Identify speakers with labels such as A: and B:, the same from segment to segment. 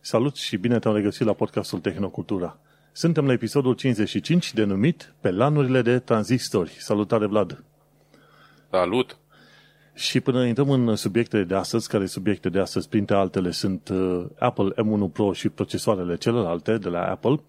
A: Salut și bine te-am regăsit la podcastul Tehnocultura. Suntem la episodul 55 denumit Pe lanurile de tranzistori. Salutare, Vlad!
B: Salut!
A: Și până intrăm în subiectele de astăzi, care subiecte de astăzi, printre altele, sunt uh, Apple M1 Pro și procesoarele celelalte de la Apple,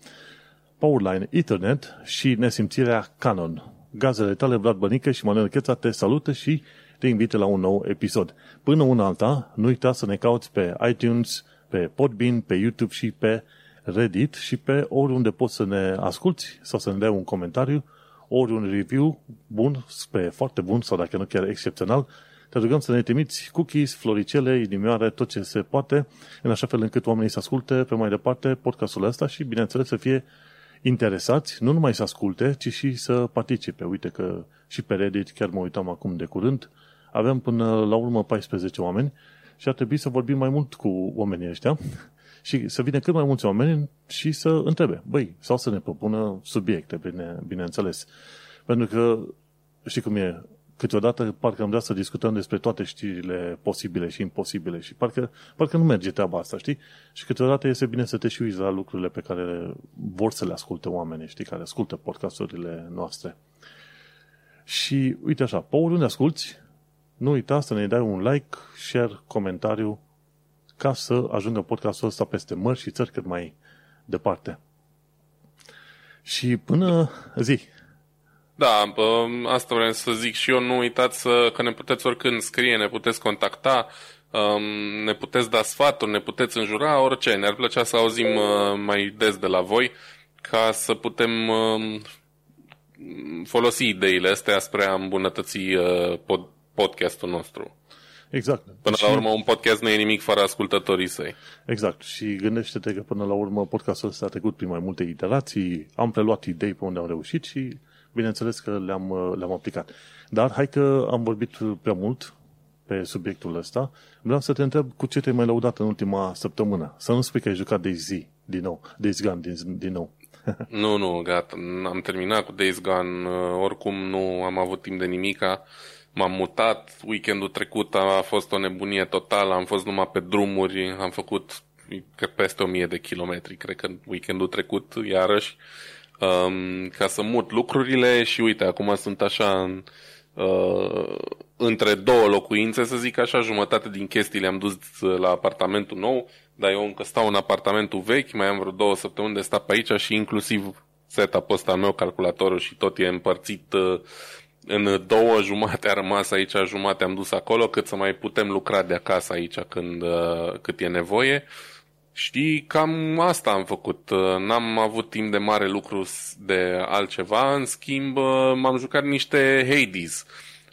A: Powerline Ethernet și nesimțirea Canon. Gazele tale, Vlad Bănică și Manuel Cheța te salută și te invită la un nou episod. Până una alta, nu uita să ne cauți pe iTunes, pe Podbean, pe YouTube și pe Reddit și pe oriunde poți să ne asculti sau să ne dai un comentariu, ori un review bun, spre foarte bun sau dacă nu chiar excepțional, te rugăm să ne trimiți cookies, floricele, inimioare, tot ce se poate, în așa fel încât oamenii să asculte pe mai departe podcastul ăsta și, bineînțeles, să fie interesați, nu numai să asculte, ci și să participe. Uite că și pe Reddit, chiar mă uitam acum de curând, avem până la urmă 14 oameni și ar trebui să vorbim mai mult cu oamenii ăștia și să vină cât mai mulți oameni și să întrebe, băi, sau să ne propună subiecte, bine, bineînțeles. Pentru că, știi cum e, câteodată parcă am vrea să discutăm despre toate știrile posibile și imposibile și parcă, parcă nu merge treaba asta, știi? Și câteodată este bine să te și uiți la lucrurile pe care vor să le asculte oamenii, știi, care ascultă podcasturile noastre. Și uite așa, pe oriunde asculti, nu uita să ne dai un like, share, comentariu ca să ajungă podcastul ăsta peste mări și țări cât mai departe. Și până zi.
B: Da, asta vreau să zic și eu. Nu uitați că ne puteți oricând scrie, ne puteți contacta, um, ne puteți da sfaturi, ne puteți înjura, orice. Ne-ar plăcea să auzim uh, mai des de la voi ca să putem um, folosi ideile astea spre a îmbunătăți uh, podcastul nostru.
A: Exact.
B: Până și... la urmă, un podcast nu e nimic fără ascultătorii săi.
A: Exact. Și gândește-te că până la urmă podcastul ăsta a trecut prin mai multe iterații, am preluat idei pe unde am reușit și bineînțeles că le-am, le-am aplicat. Dar hai că am vorbit prea mult pe subiectul ăsta. Vreau să te întreb cu ce te-ai mai lăudat în ultima săptămână. Să nu spui că ai jucat Days din nou, Days Gone din, din nou.
B: nu, nu, gata. Am terminat cu Days Gone. Oricum nu am avut timp de nimica m-am mutat, weekendul trecut a fost o nebunie totală, am fost numai pe drumuri, am făcut cred, peste 1000 de kilometri, cred că weekendul trecut, iarăși, um, ca să mut lucrurile și uite, acum sunt așa în, uh, între două locuințe, să zic așa, jumătate din chestii le-am dus la apartamentul nou, dar eu încă stau în apartamentul vechi, mai am vreo două săptămâni de stat pe aici și inclusiv setup-ul ăsta meu, calculatorul și tot e împărțit uh, în două jumate a rămas aici, jumate am dus acolo, cât să mai putem lucra de acasă aici când, uh, cât e nevoie. Știi, cam asta am făcut. Uh, n-am avut timp de mare lucru de altceva, în schimb uh, m-am jucat niște Hades.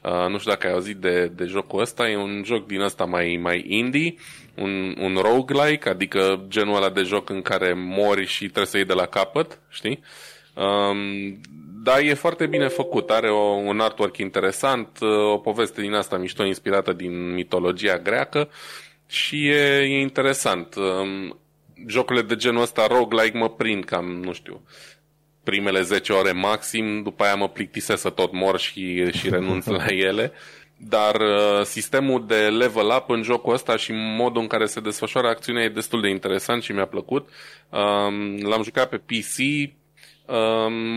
B: Uh, nu știu dacă ai auzit de, de jocul ăsta, e un joc din ăsta mai, mai indie, un, un roguelike, adică genul ăla de joc în care mori și trebuie să iei de la capăt, știi? Um, dar e foarte bine făcut, are o, un artwork interesant, o poveste din asta mișto inspirată din mitologia greacă și e, e interesant. Um, jocurile de genul ăsta roguelike mă prind cam, nu știu, primele 10 ore maxim, după aia mă plictisesc să tot mor și, și renunț la ele. Dar uh, sistemul de level up în jocul ăsta și modul în care se desfășoară acțiunea e destul de interesant și mi-a plăcut. Um, l-am jucat pe PC,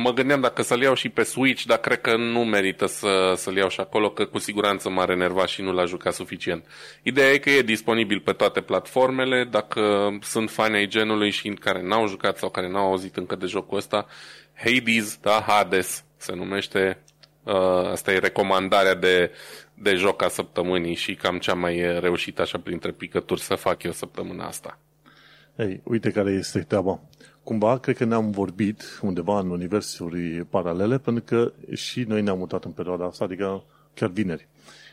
B: mă gândeam dacă să-l iau și pe Switch, dar cred că nu merită să, să-l iau și acolo, că cu siguranță m-a renervat și nu l-a jucat suficient. Ideea e că e disponibil pe toate platformele, dacă sunt fani ai genului și care n-au jucat sau care n-au auzit încă de jocul ăsta, Hades, da, Hades se numește, uh, asta e recomandarea de, de joc a săptămânii și cam cea mai reușită așa printre picături să fac eu săptămâna asta.
A: Ei, uite care este treaba cumva cred că ne-am vorbit undeva în universuri paralele, pentru că și noi ne-am mutat în perioada asta, adică chiar vineri.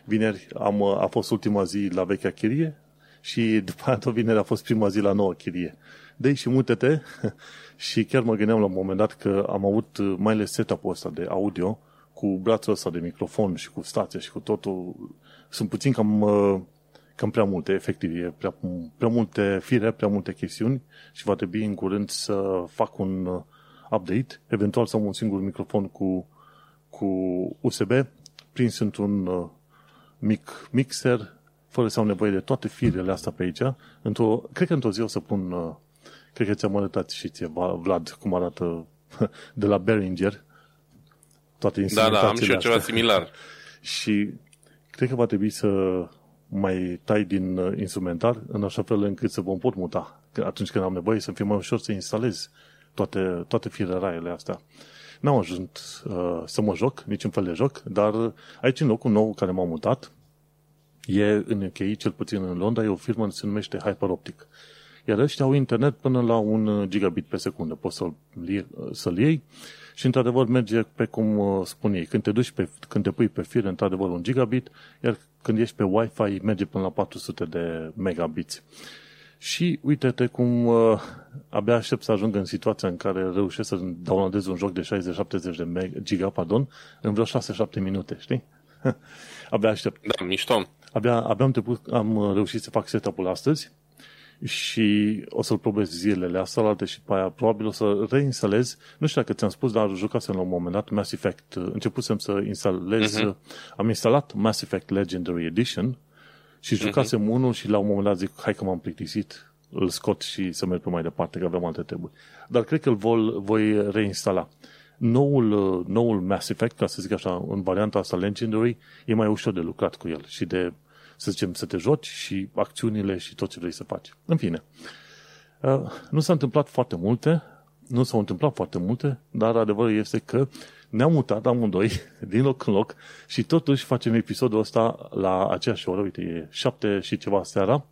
A: Vineri am, a fost ultima zi la vechea chirie și după aia tot vineri a fost prima zi la noua chirie. De și mute-te și chiar mă gândeam la un moment dat că am avut mai ales setup-ul ăsta de audio cu brațul ăsta de microfon și cu stație și cu totul. Sunt puțin cam cam prea multe, efectiv, e prea, prea multe fire, prea multe chestiuni și va trebui în curând să fac un uh, update, eventual să am un singur microfon cu, cu USB prins într-un uh, mic mixer fără să am nevoie de toate firele astea pe aici, într-o, cred că într-o zi o să pun, uh, cred că ți-am arătat și ție, Vlad, cum arată de la Behringer, toate
B: Da, da, am și eu ceva similar.
A: și cred că va trebui să mai tai din uh, instrumentar în așa fel încât să vom pot muta. Că atunci când am nevoie să fie mai ușor să instalez toate, toate fireraiele astea. N-am ajuns uh, să mă joc, niciun fel de joc, dar aici în locul nou care m-am mutat, e în UK, cel puțin în Londra, e o firmă se numește Hyperoptic. Iar ăștia au internet până la un gigabit pe secundă. Poți să-l iei, să-l iei și într-adevăr merge pe cum uh, spun ei. Când te duci pe, când te pui pe fir, într-adevăr un gigabit, iar când ești pe Wi-Fi merge până la 400 de megabits. Și uite-te cum uh, abia aștept să ajung în situația în care reușesc să downloadez un joc de 60-70 de meg- giga, pardon, în vreo 6-7 minute, știi? abia aștept.
B: Da, mișto.
A: Abia, abia am, teput, am reușit să fac setup-ul astăzi și o să-l probez zilele astea și pe aia probabil o să reinstalez. Nu știu dacă ți-am spus, dar jucasem la un moment dat Mass Effect. Începusem să instalez, uh-huh. am instalat Mass Effect Legendary Edition și mhm. jucasem uh-huh. unul și la un moment dat zic, hai că m-am plictisit, îl scot și să merg pe mai departe, că aveam alte treburi. Dar cred că îl vol, voi reinstala. Noul, noul Mass Effect, ca să zic așa, în varianta asta Legendary, e mai ușor de lucrat cu el și de să zicem, să te joci și acțiunile și tot ce vrei să faci. În fine, uh, nu s-a întâmplat foarte multe, nu s-au întâmplat foarte multe, dar adevărul este că ne-am mutat amândoi din loc în loc și totuși facem episodul ăsta la aceeași oră, uite, e șapte și ceva seara,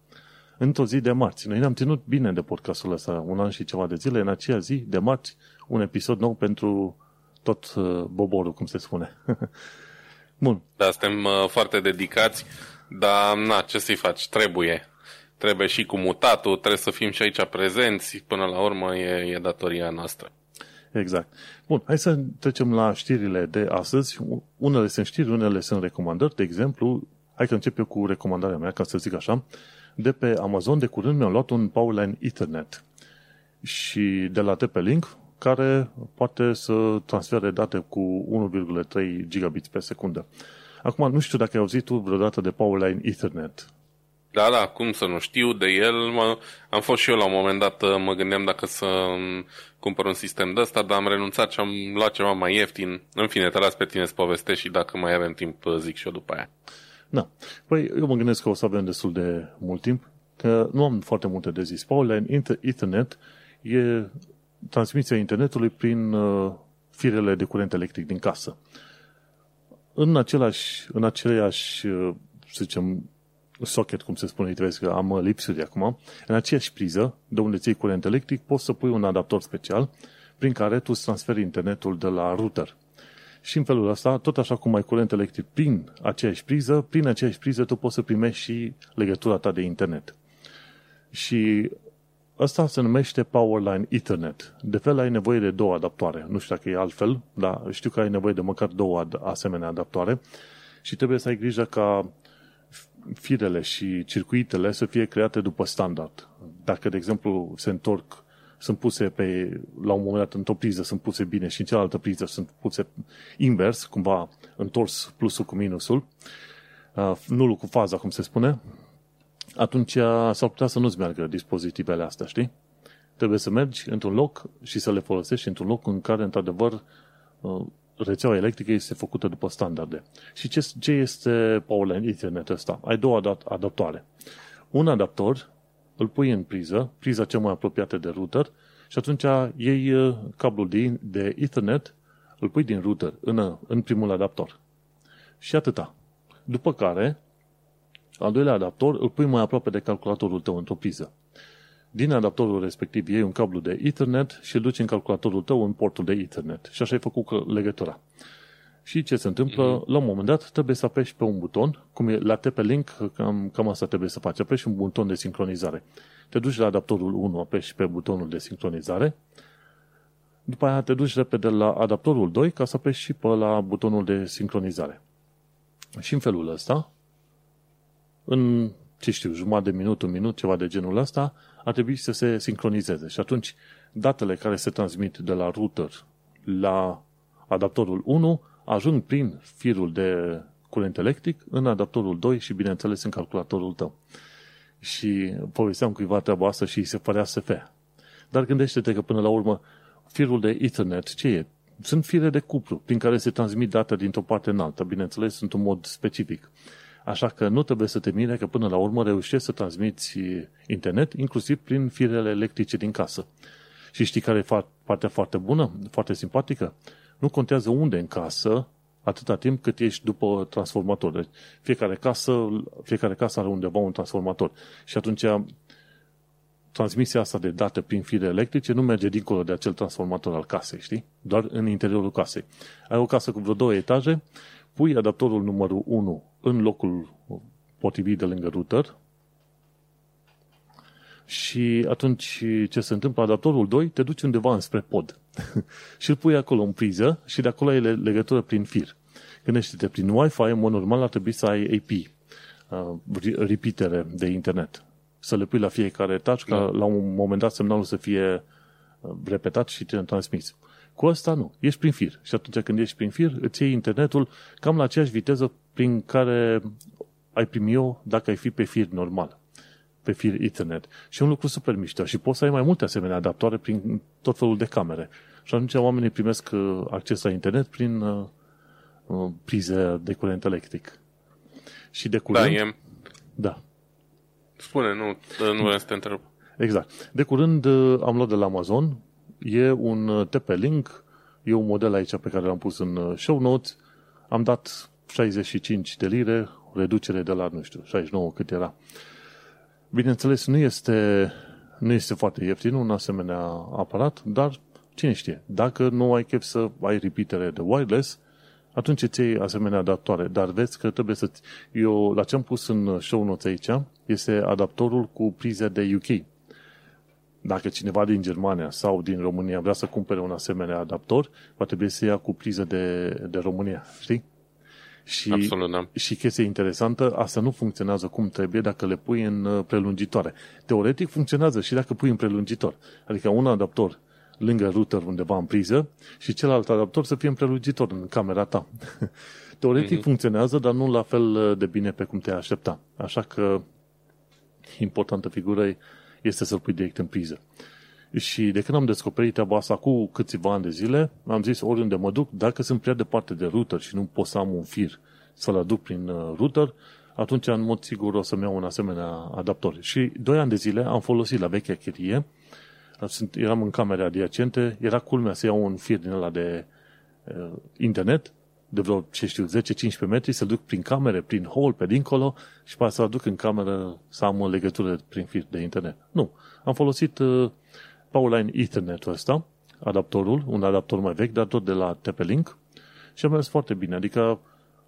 A: într-o zi de marți. Noi ne-am ținut bine de podcastul ăsta, un an și ceva de zile, în aceea zi de marți, un episod nou pentru tot uh, boborul, cum se spune. Bun.
B: Da, suntem uh, foarte dedicați dar, na, ce să-i faci? Trebuie. Trebuie și cu mutatul, trebuie să fim și aici prezenți. Până la urmă e, e datoria noastră.
A: Exact. Bun, hai să trecem la știrile de astăzi. Unele sunt știri, unele sunt recomandări. De exemplu, hai că încep eu cu recomandarea mea, ca să zic așa. De pe Amazon de curând mi-am luat un Powerline Ethernet și de la TP-Link, care poate să transfere date cu 1,3 gigabits pe secundă. Acum, nu știu dacă ai auzit tu vreodată de Powerline Ethernet.
B: Da, da, cum să nu știu de el. Mă, am fost și eu la un moment dat, mă gândeam dacă să cumpăr un sistem de ăsta, dar am renunțat și am luat ceva mai ieftin. În fine, te las pe tine să povestești și dacă mai avem timp, zic și eu după aia.
A: Da. Păi, eu mă gândesc că o să avem destul de mult timp, că nu am foarte multe de zis. Powerline Ethernet e transmisia internetului prin uh, firele de curent electric din casă în același, în aceleași, să zicem, socket, cum se spune, trebuie că am lipsuri acum, în aceeași priză, de unde ții curent electric, poți să pui un adaptor special prin care tu îți transferi internetul de la router. Și în felul ăsta, tot așa cum ai curent electric prin aceeași priză, prin aceeași priză tu poți să primești și legătura ta de internet. Și Asta se numește Powerline Ethernet. De fel ai nevoie de două adaptoare. Nu știu dacă e altfel, dar știu că ai nevoie de măcar două asemenea adaptoare și trebuie să ai grijă ca firele și circuitele să fie create după standard. Dacă, de exemplu, se întorc, sunt puse pe, la un moment dat într-o priză sunt puse bine și în cealaltă priză sunt puse invers, cumva întors plusul cu minusul, uh, nulul cu faza, cum se spune, atunci s-ar putea să nu-ți meargă dispozitivele astea, știi? Trebuie să mergi într-un loc și să le folosești într-un loc în care, într-adevăr, uh, rețeaua electrică este făcută după standarde. Și ce, ce este Powerline Ethernet ăsta? Ai două adaptoare. Un adaptor îl pui în priză, priza cea mai apropiată de router, și atunci iei uh, cablul de, de Ethernet, îl pui din router în, în primul adaptor. Și atâta. După care al doilea adaptor îl pui mai aproape de calculatorul tău într-o priză. Din adaptorul respectiv iei un cablu de Ethernet și îl duci în calculatorul tău în portul de Ethernet. Și așa ai făcut legătura. Și ce se întâmplă? Mm-hmm. La un moment dat trebuie să apeși pe un buton, cum e la TP-Link, cam, cam asta trebuie să faci. Apeși un buton de sincronizare. Te duci la adaptorul 1, apeși pe butonul de sincronizare. După aia te duci repede la adaptorul 2 ca să apeși și pe la butonul de sincronizare. Și în felul ăsta în, ce știu, jumătate de minut, un minut, ceva de genul ăsta, ar trebui să se sincronizeze. Și atunci, datele care se transmit de la router la adaptorul 1 ajung prin firul de curent electric în adaptorul 2 și, bineînțeles, în calculatorul tău. Și povesteam cuiva treaba asta și se părea SF. Dar gândește-te că până la urmă firul de Ethernet, ce e? Sunt fire de cuplu prin care se transmit date dintr-o parte în alta. Bineînțeles, sunt un mod specific. Așa că nu trebuie să te mire că până la urmă reușești să transmiți internet, inclusiv prin firele electrice din casă. Și știi care e partea foarte bună, foarte simpatică? Nu contează unde în casă, atâta timp cât ești după transformator. Deci fiecare casă, fiecare casă are undeva un transformator. Și atunci transmisia asta de date prin fire electrice nu merge dincolo de acel transformator al casei, știi? Doar în interiorul casei. Ai o casă cu vreo două etaje, pui adaptorul numărul 1 în locul potrivit de lângă router și atunci ce se întâmplă? Adaptorul 2 te duci undeva înspre pod și îl pui acolo în priză și de acolo ai legătură prin fir. Gândește-te, prin Wi-Fi, în mod normal, ar trebui să ai AP, uh, repeatere de internet. Să le pui la fiecare etaj ca da. la un moment dat semnalul să fie uh, repetat și transmis. Cu asta nu. Ești prin fir. Și atunci când ești prin fir, îți iei internetul cam la aceeași viteză prin care ai primi-o dacă ai fi pe fir normal. Pe fir Ethernet. Și e un lucru super mișto. Și poți să ai mai multe asemenea adaptoare prin tot felul de camere. Și atunci oamenii primesc uh, acces la internet prin uh, uh, prize de curent electric. Și de curând...
B: Da, e...
A: Da.
B: Spune, nu, nu vreau să te întreb.
A: Exact. De curând am luat de la Amazon e un uh, TP-Link, e un model aici pe care l-am pus în uh, show notes, am dat 65 de lire, reducere de la, nu știu, 69 cât era. Bineînțeles, nu este, nu este foarte ieftin un asemenea aparat, dar cine știe, dacă nu ai chef să ai repeatere de wireless, atunci îți iei asemenea adaptoare. Dar vezi că trebuie să... Eu, la ce am pus în show notes aici, este adaptorul cu prize de UK dacă cineva din Germania sau din România vrea să cumpere un asemenea adaptor, va trebui să ia cu priză de, de România, știi? Și,
B: Absolut, da.
A: și chestia interesantă, asta nu funcționează cum trebuie dacă le pui în uh, prelungitoare. Teoretic funcționează și dacă pui în prelungitor. Adică un adaptor lângă router undeva în priză și celălalt adaptor să fie în prelungitor în camera ta. Teoretic mm-hmm. funcționează, dar nu la fel uh, de bine pe cum te aștepta. Așa că importantă figură e este să-l pui direct în priză. Și de când am descoperit treaba asta cu câțiva ani de zile, am zis oriunde mă duc, dacă sunt prea departe de router și nu pot să am un fir să-l aduc prin uh, router, atunci în mod sigur o să-mi iau un asemenea adaptor. Și doi ani de zile am folosit la vechea chirie, sunt, eram în camere adiacente, era culmea să iau un fir din ăla de uh, internet de vreo, ce știu, 10-15 metri, să duc prin camere, prin hall, pe dincolo și pe să aduc în cameră să am o legătură prin fir de internet. Nu. Am folosit uh, Powerline Ethernet-ul ăsta, adaptorul, un adaptor mai vechi, dar tot de la TP-Link și a mers foarte bine. Adică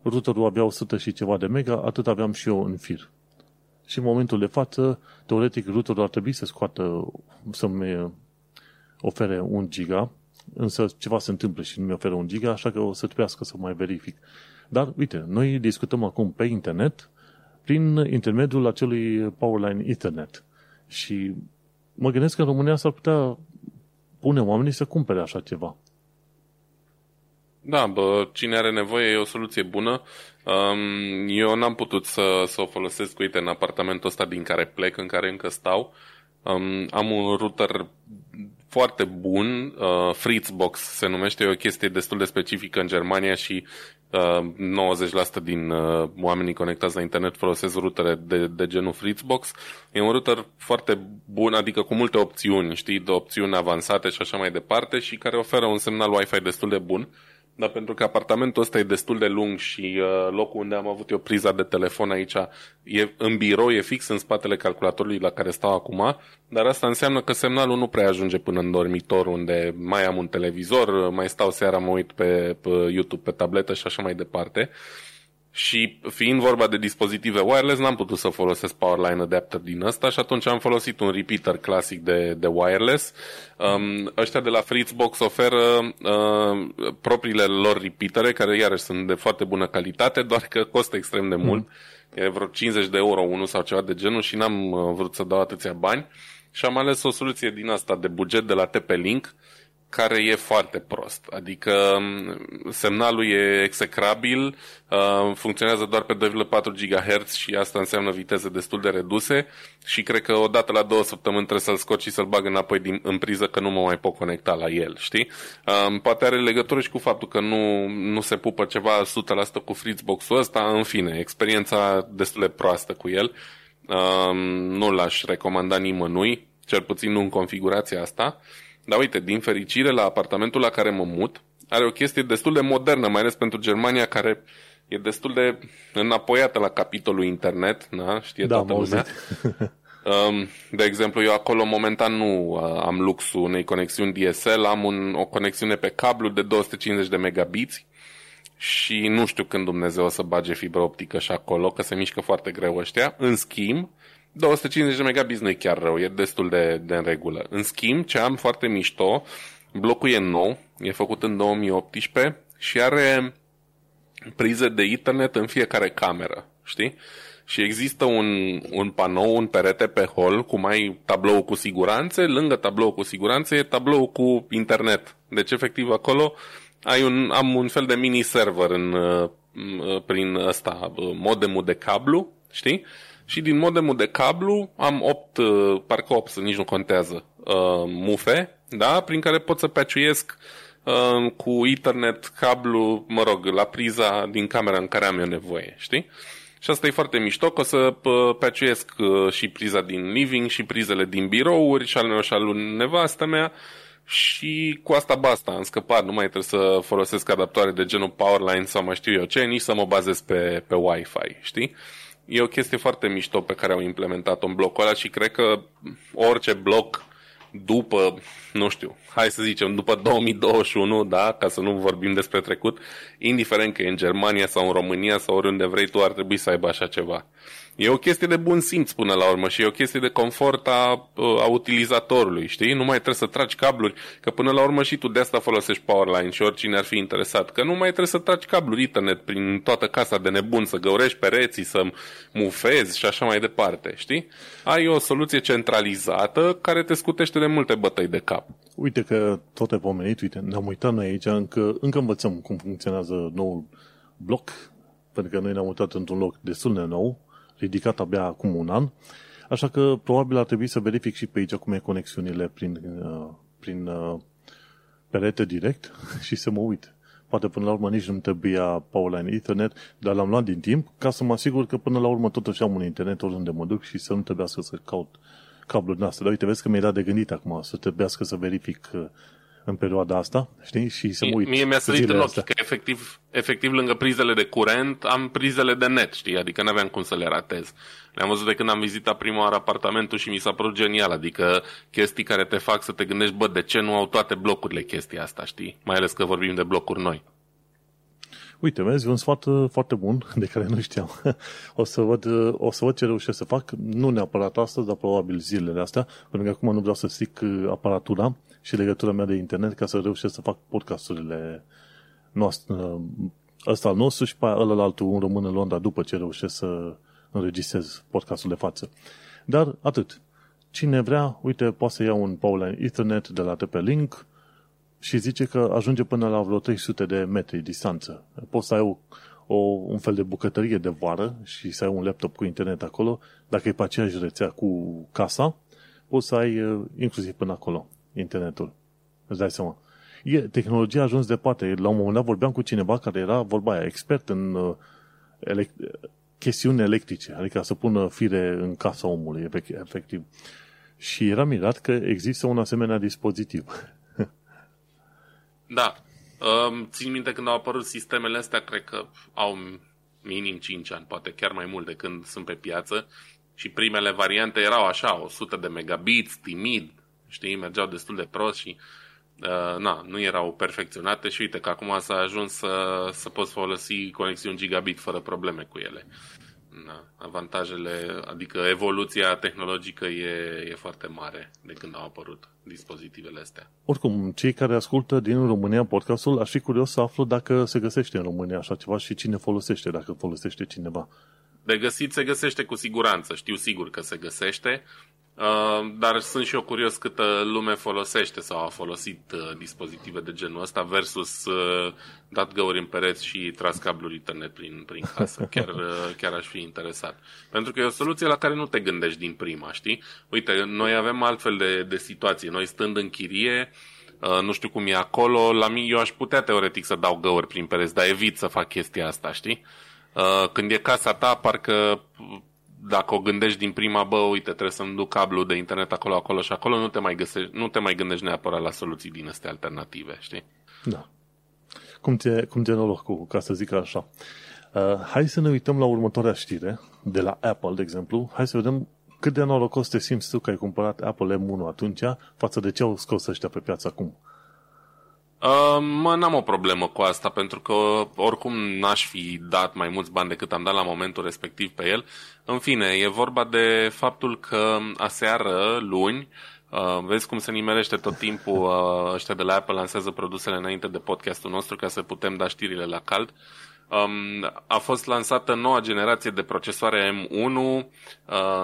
A: routerul avea 100 și ceva de mega, atât aveam și eu în fir. Și în momentul de față, teoretic, routerul ar trebui să scoată, să-mi ofere un giga însă ceva se întâmplă și nu mi oferă un giga, așa că o să trebuiască să mai verific. Dar, uite, noi discutăm acum pe internet prin intermediul acelui Powerline Ethernet. Și mă gândesc că în România s-ar putea pune oamenii să cumpere așa ceva.
B: Da, bă, cine are nevoie e o soluție bună. Um, eu n-am putut să, să o folosesc, uite, în apartamentul ăsta din care plec, în care încă stau. Um, am un router foarte bun, uh, Fritzbox se numește, e o chestie destul de specifică în Germania și uh, 90% din uh, oamenii conectați la internet folosesc rutere de, de genul Fritzbox. E un router foarte bun, adică cu multe opțiuni, știi, de opțiuni avansate și așa mai departe și care oferă un semnal Wi-Fi destul de bun. Dar pentru că apartamentul ăsta e destul de lung și uh, locul unde am avut eu priza de telefon aici e în birou, e fix în spatele calculatorului la care stau acum, dar asta înseamnă că semnalul nu prea ajunge până în dormitor unde mai am un televizor, mai stau seara, mă uit pe, pe YouTube, pe tabletă și așa mai departe. Uh, și fiind vorba de dispozitive wireless, n-am putut să folosesc Powerline Adapter din ăsta și atunci am folosit un repeater clasic de, de wireless. Um, ăștia de la Fritzbox oferă uh, propriile lor repeatere, care iarăși sunt de foarte bună calitate, doar că costă extrem de mult. Mm. E vreo 50 de euro unul sau ceva de genul și n-am uh, vrut să dau atâția bani. Și am ales o soluție din asta de buget de la TP-Link, care e foarte prost. Adică semnalul e execrabil, uh, funcționează doar pe 2,4 GHz și asta înseamnă viteze destul de reduse și cred că odată la două săptămâni trebuie să-l scoți și să-l bag înapoi din, în priză că nu mă mai pot conecta la el, știi? Uh, poate are legătură și cu faptul că nu, nu se pupă ceva 100% cu Fritzbox-ul ăsta, în fine, experiența destul de proastă cu el. Uh, nu l-aș recomanda nimănui, cel puțin nu în configurația asta. Dar uite, din fericire, la apartamentul la care mă mut, are o chestie destul de modernă, mai ales pentru Germania, care e destul de înapoiată la capitolul internet, da? știe
A: da,
B: toată lumea. Um, de exemplu, eu acolo momentan nu uh, am luxul unei conexiuni DSL, am un, o conexiune pe cablu de 250 de megabiți și nu știu când Dumnezeu o să bage fibră optică și acolo, că se mișcă foarte greu ăștia. În schimb, 250 de megabits nu e chiar rău, e destul de, de în regulă. În schimb, ce am foarte mișto, blocul e nou, e făcut în 2018 și are prize de internet în fiecare cameră, știi? Și există un, un panou, un perete pe hol cu mai tablou cu siguranțe, lângă tablou cu siguranțe e tablou cu internet. Deci, efectiv, acolo ai un, am un fel de mini server în, prin ăsta, modemul de cablu, știi? Și din modemul de cablu am 8, uh, parcă 8, nici nu contează, uh, mufe, da, prin care pot să peaciuiesc uh, cu internet, cablu, mă rog, la priza din camera în care am eu nevoie, știi? Și asta e foarte mișto, că o să peaciuiesc și priza din living și prizele din birouri și al meu și al nevastă mea și cu asta basta, am scăpat, nu mai trebuie să folosesc adaptoare de genul Powerline sau mai știu eu ce, nici să mă bazez pe, pe Wi-Fi, știi? E o chestie foarte mișto pe care au implementat-o în blocul ăla și cred că orice bloc după, nu știu, hai să zicem, după 2021, da, ca să nu vorbim despre trecut, indiferent că e în Germania sau în România sau oriunde vrei tu, ar trebui să aibă așa ceva. E o chestie de bun simț până la urmă și e o chestie de confort a, a utilizatorului, știi? Nu mai trebuie să tragi cabluri, că până la urmă și tu de asta folosești Powerline și oricine ar fi interesat, că nu mai trebuie să tragi cabluri internet prin toată casa de nebun, să găurești pereții, să mufezi și așa mai departe, știi? Ai o soluție centralizată care te scutește de multe bătăi de cap.
A: Uite că tot ai pomenit, uite, ne-am uitat noi aici, încă, încă învățăm cum funcționează noul bloc, pentru că noi ne-am mutat într-un loc destul de nou, ridicat abia acum un an, așa că probabil ar trebui să verific și pe aici cum e conexiunile prin, uh, prin uh, perete direct și să mă uit. Poate până la urmă nici nu-mi trebuia Powerline Ethernet, dar l-am luat din timp ca să mă asigur că până la urmă totuși am un internet oriunde mă duc și să nu trebuiască să caut cabluri noastre. Dar uite, vezi că mi-ai dat de gândit acum să trebuiască să verific uh, în perioada asta, știi? Și să mă uit.
B: Mie mi-a sărit în ochi că efectiv, efectiv lângă prizele de curent am prizele de net, știi? Adică nu aveam cum să le ratez. Le-am văzut de când am vizitat prima oară apartamentul și mi s-a părut genial, adică chestii care te fac să te gândești, bă, de ce nu au toate blocurile chestia asta, știi? Mai ales că vorbim de blocuri noi.
A: Uite, vezi, un sfat uh, foarte bun de care nu știam. O să văd, uh, o să văd ce reușesc să fac, nu neapărat astăzi, dar probabil zilele astea, pentru că acum nu vreau să stric uh, aparatura și legătura mea de internet ca să reușesc să fac podcasturile noastre, ăsta al nostru și pe ăla altul în român în Londra după ce reușesc să înregistrez podcastul de față. Dar atât. Cine vrea, uite, poate să ia un Pauline Ethernet de la TP-Link și zice că ajunge până la vreo 300 de metri distanță. Poți să ai o, o, un fel de bucătărie de vară și să ai un laptop cu internet acolo. Dacă e pe aceeași rețea cu casa, poți să ai inclusiv până acolo internetul. Îți dai seama. E, tehnologia a ajuns departe. La un moment dat vorbeam cu cineva care era, vorba aia, expert în uh, elect- chestiuni electrice, adică să pună fire în casa omului, efectiv. Și era mirat că există un asemenea dispozitiv.
B: da. Um, țin minte când au apărut sistemele astea, cred că au minim 5 ani, poate chiar mai mult de când sunt pe piață. Și primele variante erau așa, 100 de megabits, timid, știi, mergeau destul de prost și uh, na, nu erau perfecționate și uite că acum s-a ajuns să, să poți folosi conexiuni gigabit fără probleme cu ele. Na, avantajele, adică evoluția tehnologică e, e foarte mare de când au apărut dispozitivele astea.
A: Oricum, cei care ascultă din România podcastul, aș fi curios să aflu dacă se găsește în România așa ceva și cine folosește, dacă folosește cineva.
B: De găsit se găsește cu siguranță, știu sigur că se găsește, uh, dar sunt și eu curios câtă lume folosește sau a folosit uh, dispozitive de genul ăsta versus uh, dat găuri în pereți și tras cabluri internet prin, prin casă. Chiar, chiar aș fi interesat. Pentru că e o soluție la care nu te gândești din prima, știi? Uite, noi avem altfel de, de situații. Noi stând în chirie, nu știu cum e acolo, la mine eu aș putea teoretic să dau găuri prin pereți, dar evit să fac chestia asta, știi? Uh, când e casa ta, parcă dacă o gândești din prima, bă, uite, trebuie să-mi duc cablu de internet acolo, acolo și acolo, nu te mai, găsești, nu te mai gândești neapărat la soluții din astea alternative, știi?
A: Da. Cum ți-e, cum ți-e norocul, ca să zic așa. Uh, hai să ne uităm la următoarea știre, de la Apple, de exemplu. Hai să vedem cât de norocos te simți tu că ai cumpărat Apple M1 atunci față de ce au scos ăștia pe piață acum.
B: Uh, mă, n-am o problemă cu asta, pentru că oricum n-aș fi dat mai mulți bani decât am dat la momentul respectiv pe el. În fine, e vorba de faptul că aseară, luni, Uh, vezi cum se nimerește tot timpul uh, ăștia de la Apple lansează produsele înainte de podcastul nostru ca să putem da știrile la cald. Um, a fost lansată noua generație de procesoare M1 uh,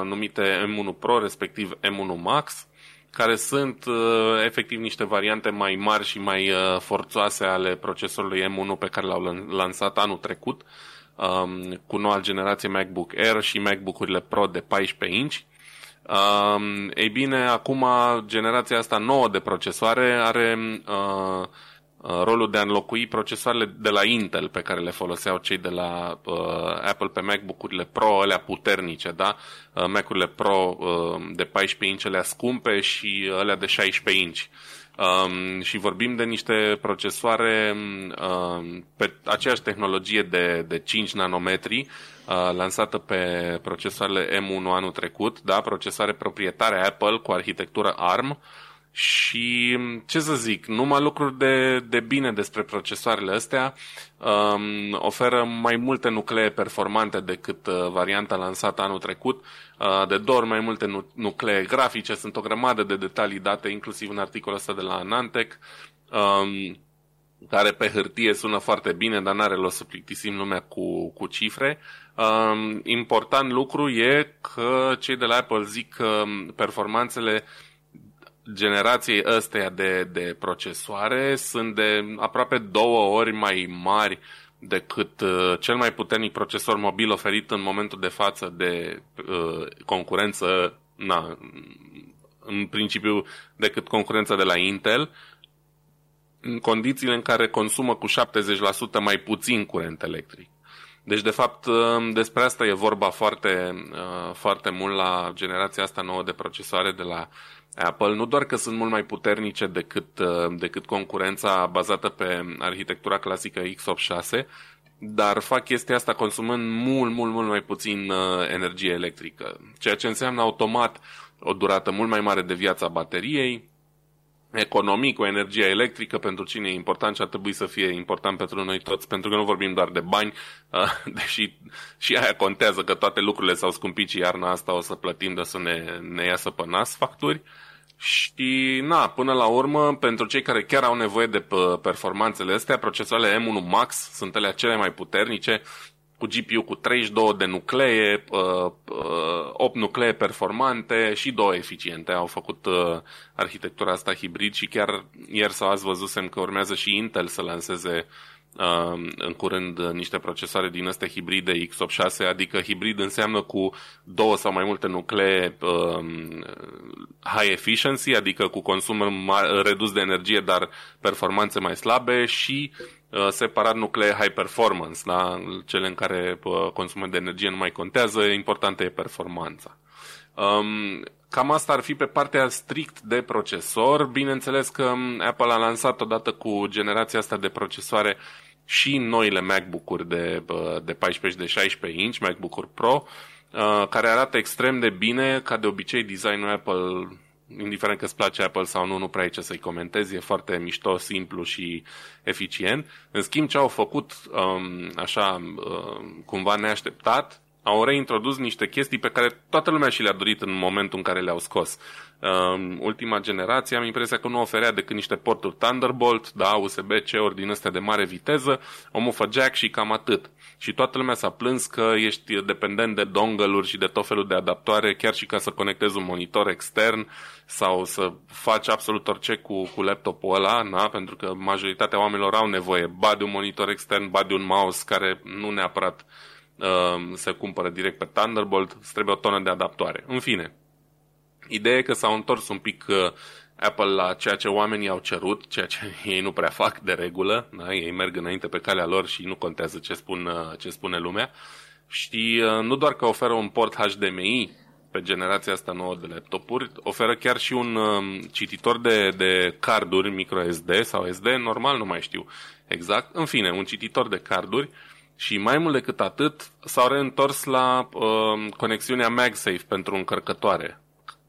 B: numite M1 Pro, respectiv M1 Max care sunt uh, efectiv niște variante mai mari și mai uh, forțoase ale procesorului M1 pe care l-au lansat anul trecut, um, cu noua generație MacBook Air și MacBook-urile Pro de 14 inch. Um, ei bine, acum generația asta nouă de procesoare are uh, Uh, rolul de a înlocui procesoarele de la Intel pe care le foloseau cei de la uh, Apple pe MacBook-urile Pro, alea puternice, da? Uh, Mac-urile Pro uh, de 14 inch, alea scumpe și alea de 16 inch. Um, și vorbim de niște procesoare um, pe aceeași tehnologie de, de 5 nanometri uh, lansată pe procesoarele M1 anul trecut, da? procesoare proprietare Apple cu arhitectură ARM, și ce să zic, numai lucruri de, de bine despre procesoarele astea um, oferă mai multe nuclee performante decât uh, varianta lansată anul trecut, uh, de două ori mai multe nu, nuclee grafice, sunt o grămadă de detalii date inclusiv în articolul ăsta de la Anantec, um, care pe hârtie sună foarte bine, dar n-are rost să plictisim lumea cu, cu cifre. Um, important lucru e că cei de la Apple zic că performanțele generației ăsteia de, de procesoare sunt de aproape două ori mai mari decât uh, cel mai puternic procesor mobil oferit în momentul de față de uh, concurență, na, în principiu decât concurența de la Intel, în condițiile în care consumă cu 70% mai puțin curent electric. Deci, de fapt, uh, despre asta e vorba foarte, uh, foarte mult la generația asta nouă de procesoare de la Apple nu doar că sunt mult mai puternice decât, uh, decât concurența bazată pe arhitectura clasică x86, dar fac chestia asta consumând mult, mult, mult mai puțin uh, energie electrică, ceea ce înseamnă automat o durată mult mai mare de viață a bateriei, economii cu energia electrică pentru cine e important și ar trebui să fie important pentru noi toți, pentru că nu vorbim doar de bani, uh, deși și aia contează că toate lucrurile s-au scumpit și iarna asta o să plătim de să ne, ne iasă pe nas facturi. Și, na, până la urmă, pentru cei care chiar au nevoie de performanțele astea, procesoarele M1 Max sunt alea cele mai puternice, cu GPU cu 32 de nuclee, 8 nuclee performante și 2 eficiente. Au făcut arhitectura asta hibrid și chiar ieri sau azi văzusem că urmează și Intel să lanseze Um, în curând niște procesoare din astea hibride x86, adică hibrid înseamnă cu două sau mai multe nuclee um, high efficiency, adică cu consum redus de energie, dar performanțe mai slabe și uh, separat nuclee high performance, da? cele în care uh, consumul de energie nu mai contează, importantă e performanța. Um, cam asta ar fi pe partea strict de procesor. Bineînțeles că um, Apple a lansat odată cu generația asta de procesoare și noile MacBook-uri de, de 14 și de 16 inch, MacBook-uri Pro, uh, care arată extrem de bine, ca de obicei designul Apple indiferent că îți place Apple sau nu, nu prea ai ce să-i comentezi, e foarte mișto, simplu și eficient. În schimb, ce au făcut um, așa um, cumva neașteptat au reintrodus niște chestii pe care toată lumea și le-a dorit în momentul în care le-au scos. Uh, ultima generație am impresia că nu oferea decât niște porturi Thunderbolt, da, USB-C-uri din astea de mare viteză, o mufă jack și cam atât. Și toată lumea s-a plâns că ești dependent de dongle-uri și de tot felul de adaptoare, chiar și ca să conectezi un monitor extern sau să faci absolut orice cu, cu laptopul ăla, na? pentru că majoritatea oamenilor au nevoie ba de un monitor extern, ba de un mouse care nu neapărat uh, se cumpără direct pe Thunderbolt, trebuie o tonă de adaptoare. În fine, ideea e că s-au întors un pic uh, Apple la ceea ce oamenii au cerut, ceea ce ei nu prea fac de regulă, da? ei merg înainte pe calea lor și nu contează ce, spun, uh, ce spune lumea. Și uh, nu doar că oferă un port HDMI pe generația asta nouă de laptopuri, oferă chiar și un um, cititor de, de carduri microSD sau SD, normal nu mai știu exact, în fine, un cititor de carduri și mai mult decât atât s-au reîntors la uh, conexiunea MagSafe pentru încărcătoare,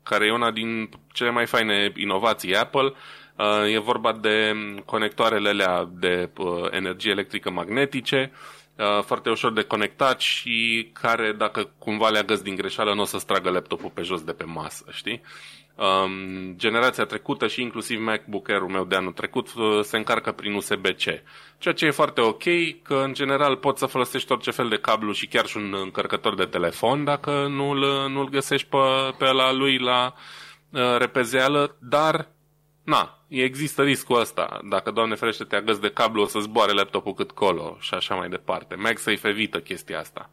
B: care e una din cele mai faine inovații Apple. Uh, e vorba de conectoarele alea de uh, energie electrică magnetice, uh, foarte ușor de conectat și care, dacă cumva le agăți din greșeală, nu o să-ți tragă laptopul pe jos de pe masă, știi? Um, generația trecută și inclusiv MacBook Air-ul meu de anul trecut se încarcă prin USB-C. Ceea ce e foarte ok, că în general poți să folosești orice fel de cablu și chiar și un încărcător de telefon dacă nu-l, nu-l găsești pe, pe la lui la uh, repezeală, dar na, există riscul ăsta. Dacă, Doamne ferește, te agăți de cablu, o să zboare laptopul cât colo și așa mai departe. MagSafe evită chestia asta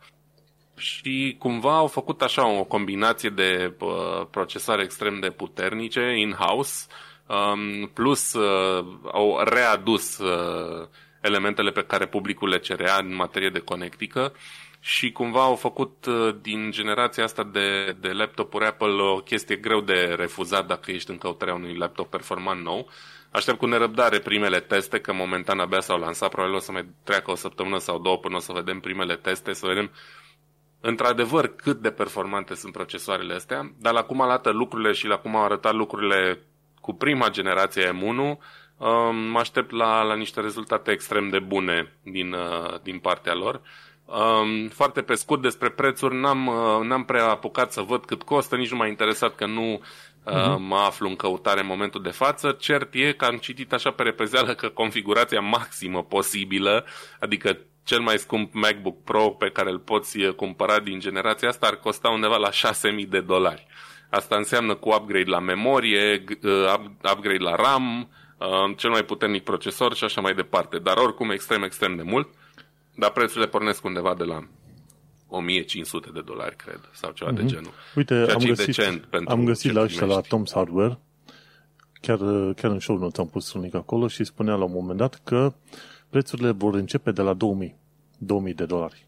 B: și cumva au făcut așa o combinație de uh, procesare extrem de puternice in-house, um, plus uh, au readus uh, elementele pe care publicul le cerea în materie de conectică și cumva au făcut uh, din generația asta de, de laptopuri Apple o chestie greu de refuzat dacă ești în căutarea unui laptop performant nou. Aștept cu nerăbdare primele teste, că momentan abia s-au lansat, probabil o să mai treacă o săptămână sau două până o să vedem primele teste, să vedem într-adevăr cât de performante sunt procesoarele astea, dar la cum arată lucrurile și la cum au arătat lucrurile cu prima generație M1, um, mă aștept la, la niște rezultate extrem de bune din, uh, din partea lor. Um, foarte pe scurt despre prețuri, n-am, uh, n-am prea apucat să văd cât costă, nici nu m-a interesat că nu uh-huh. mă aflu în căutare în momentul de față. Cert e că am citit așa pe repezeală că configurația maximă posibilă, adică cel mai scump MacBook Pro pe care îl poți eh, cumpăra din generația asta ar costa undeva la 6.000 de dolari. Asta înseamnă cu upgrade la memorie, eh, upgrade la RAM, eh, cel mai puternic procesor și așa mai departe. Dar oricum extrem, extrem de mult. Dar prețurile pornesc undeva de la 1500 de dolari, cred, sau ceva mm-hmm. de mhm. genul.
A: Uite, Ceea am găsit, decent pentru am găsit la ăștia la Tom's Hardware, chiar, chiar în show notes am pus un link acolo și spunea la un moment dat că prețurile vor începe de la 2000. 2000 de dolari.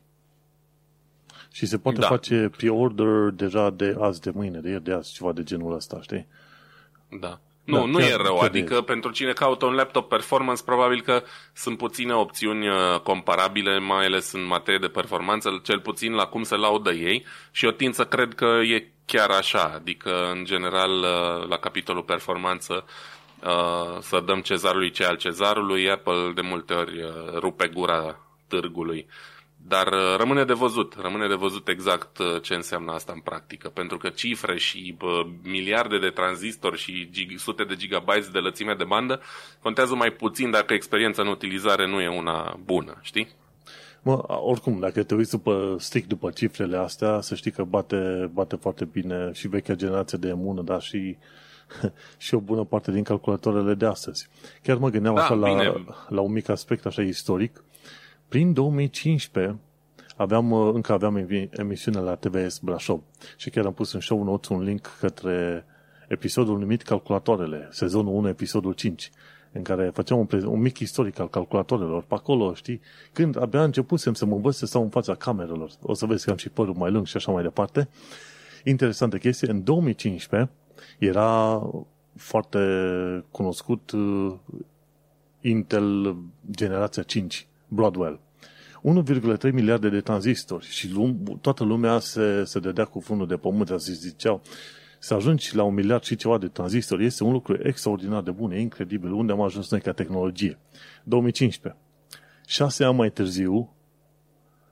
A: Și se poate da. face pre-order deja de azi, de mâine, de ieri, de azi, ceva de genul ăsta, știi?
B: Da. Nu, da, nu chiar, e rău, adică e. pentru cine caută un laptop performance, probabil că sunt puține opțiuni uh, comparabile, mai ales în materie de performanță, cel puțin la cum se laudă ei și eu tind să cred că e chiar așa, adică în general uh, la capitolul performanță uh, să dăm cezarului ce al cezarului, Apple de multe ori rupe gura târgului. Dar uh, rămâne de văzut, rămâne de văzut exact uh, ce înseamnă asta în practică, pentru că cifre și bă, miliarde de tranzistori și gig, sute de gigabytes de lățime de bandă contează mai puțin dacă experiența în utilizare nu e una bună, știi?
A: Mă, oricum, dacă te uiți după, strict după cifrele astea, să știi că bate, bate foarte bine și vechea generație de emună, dar și, și o bună parte din calculatoarele de astăzi. Chiar mă gândeam da, așa la, la un mic aspect așa istoric. Prin 2015 aveam, uh, încă aveam emisiune la TVS Brașov și chiar am pus în show notes un link către episodul numit Calculatoarele, sezonul 1, episodul 5, în care făceam un, un mic istoric al calculatoarelor pe acolo, știi? Când abia începusem să mă învăț să stau în fața camerelor, o să vezi că am și părul mai lung și așa mai departe. Interesantă chestie, în 2015 era foarte cunoscut uh, Intel generația 5 Broadwell. 1,3 miliarde de tranzistori și lum- toată lumea se, se dădea cu fundul de pământ, să ziceau, să ajungi la un miliard și ceva de tranzistori este un lucru extraordinar de bun, e incredibil. Unde am ajuns noi ca tehnologie? 2015. Șase ani mai târziu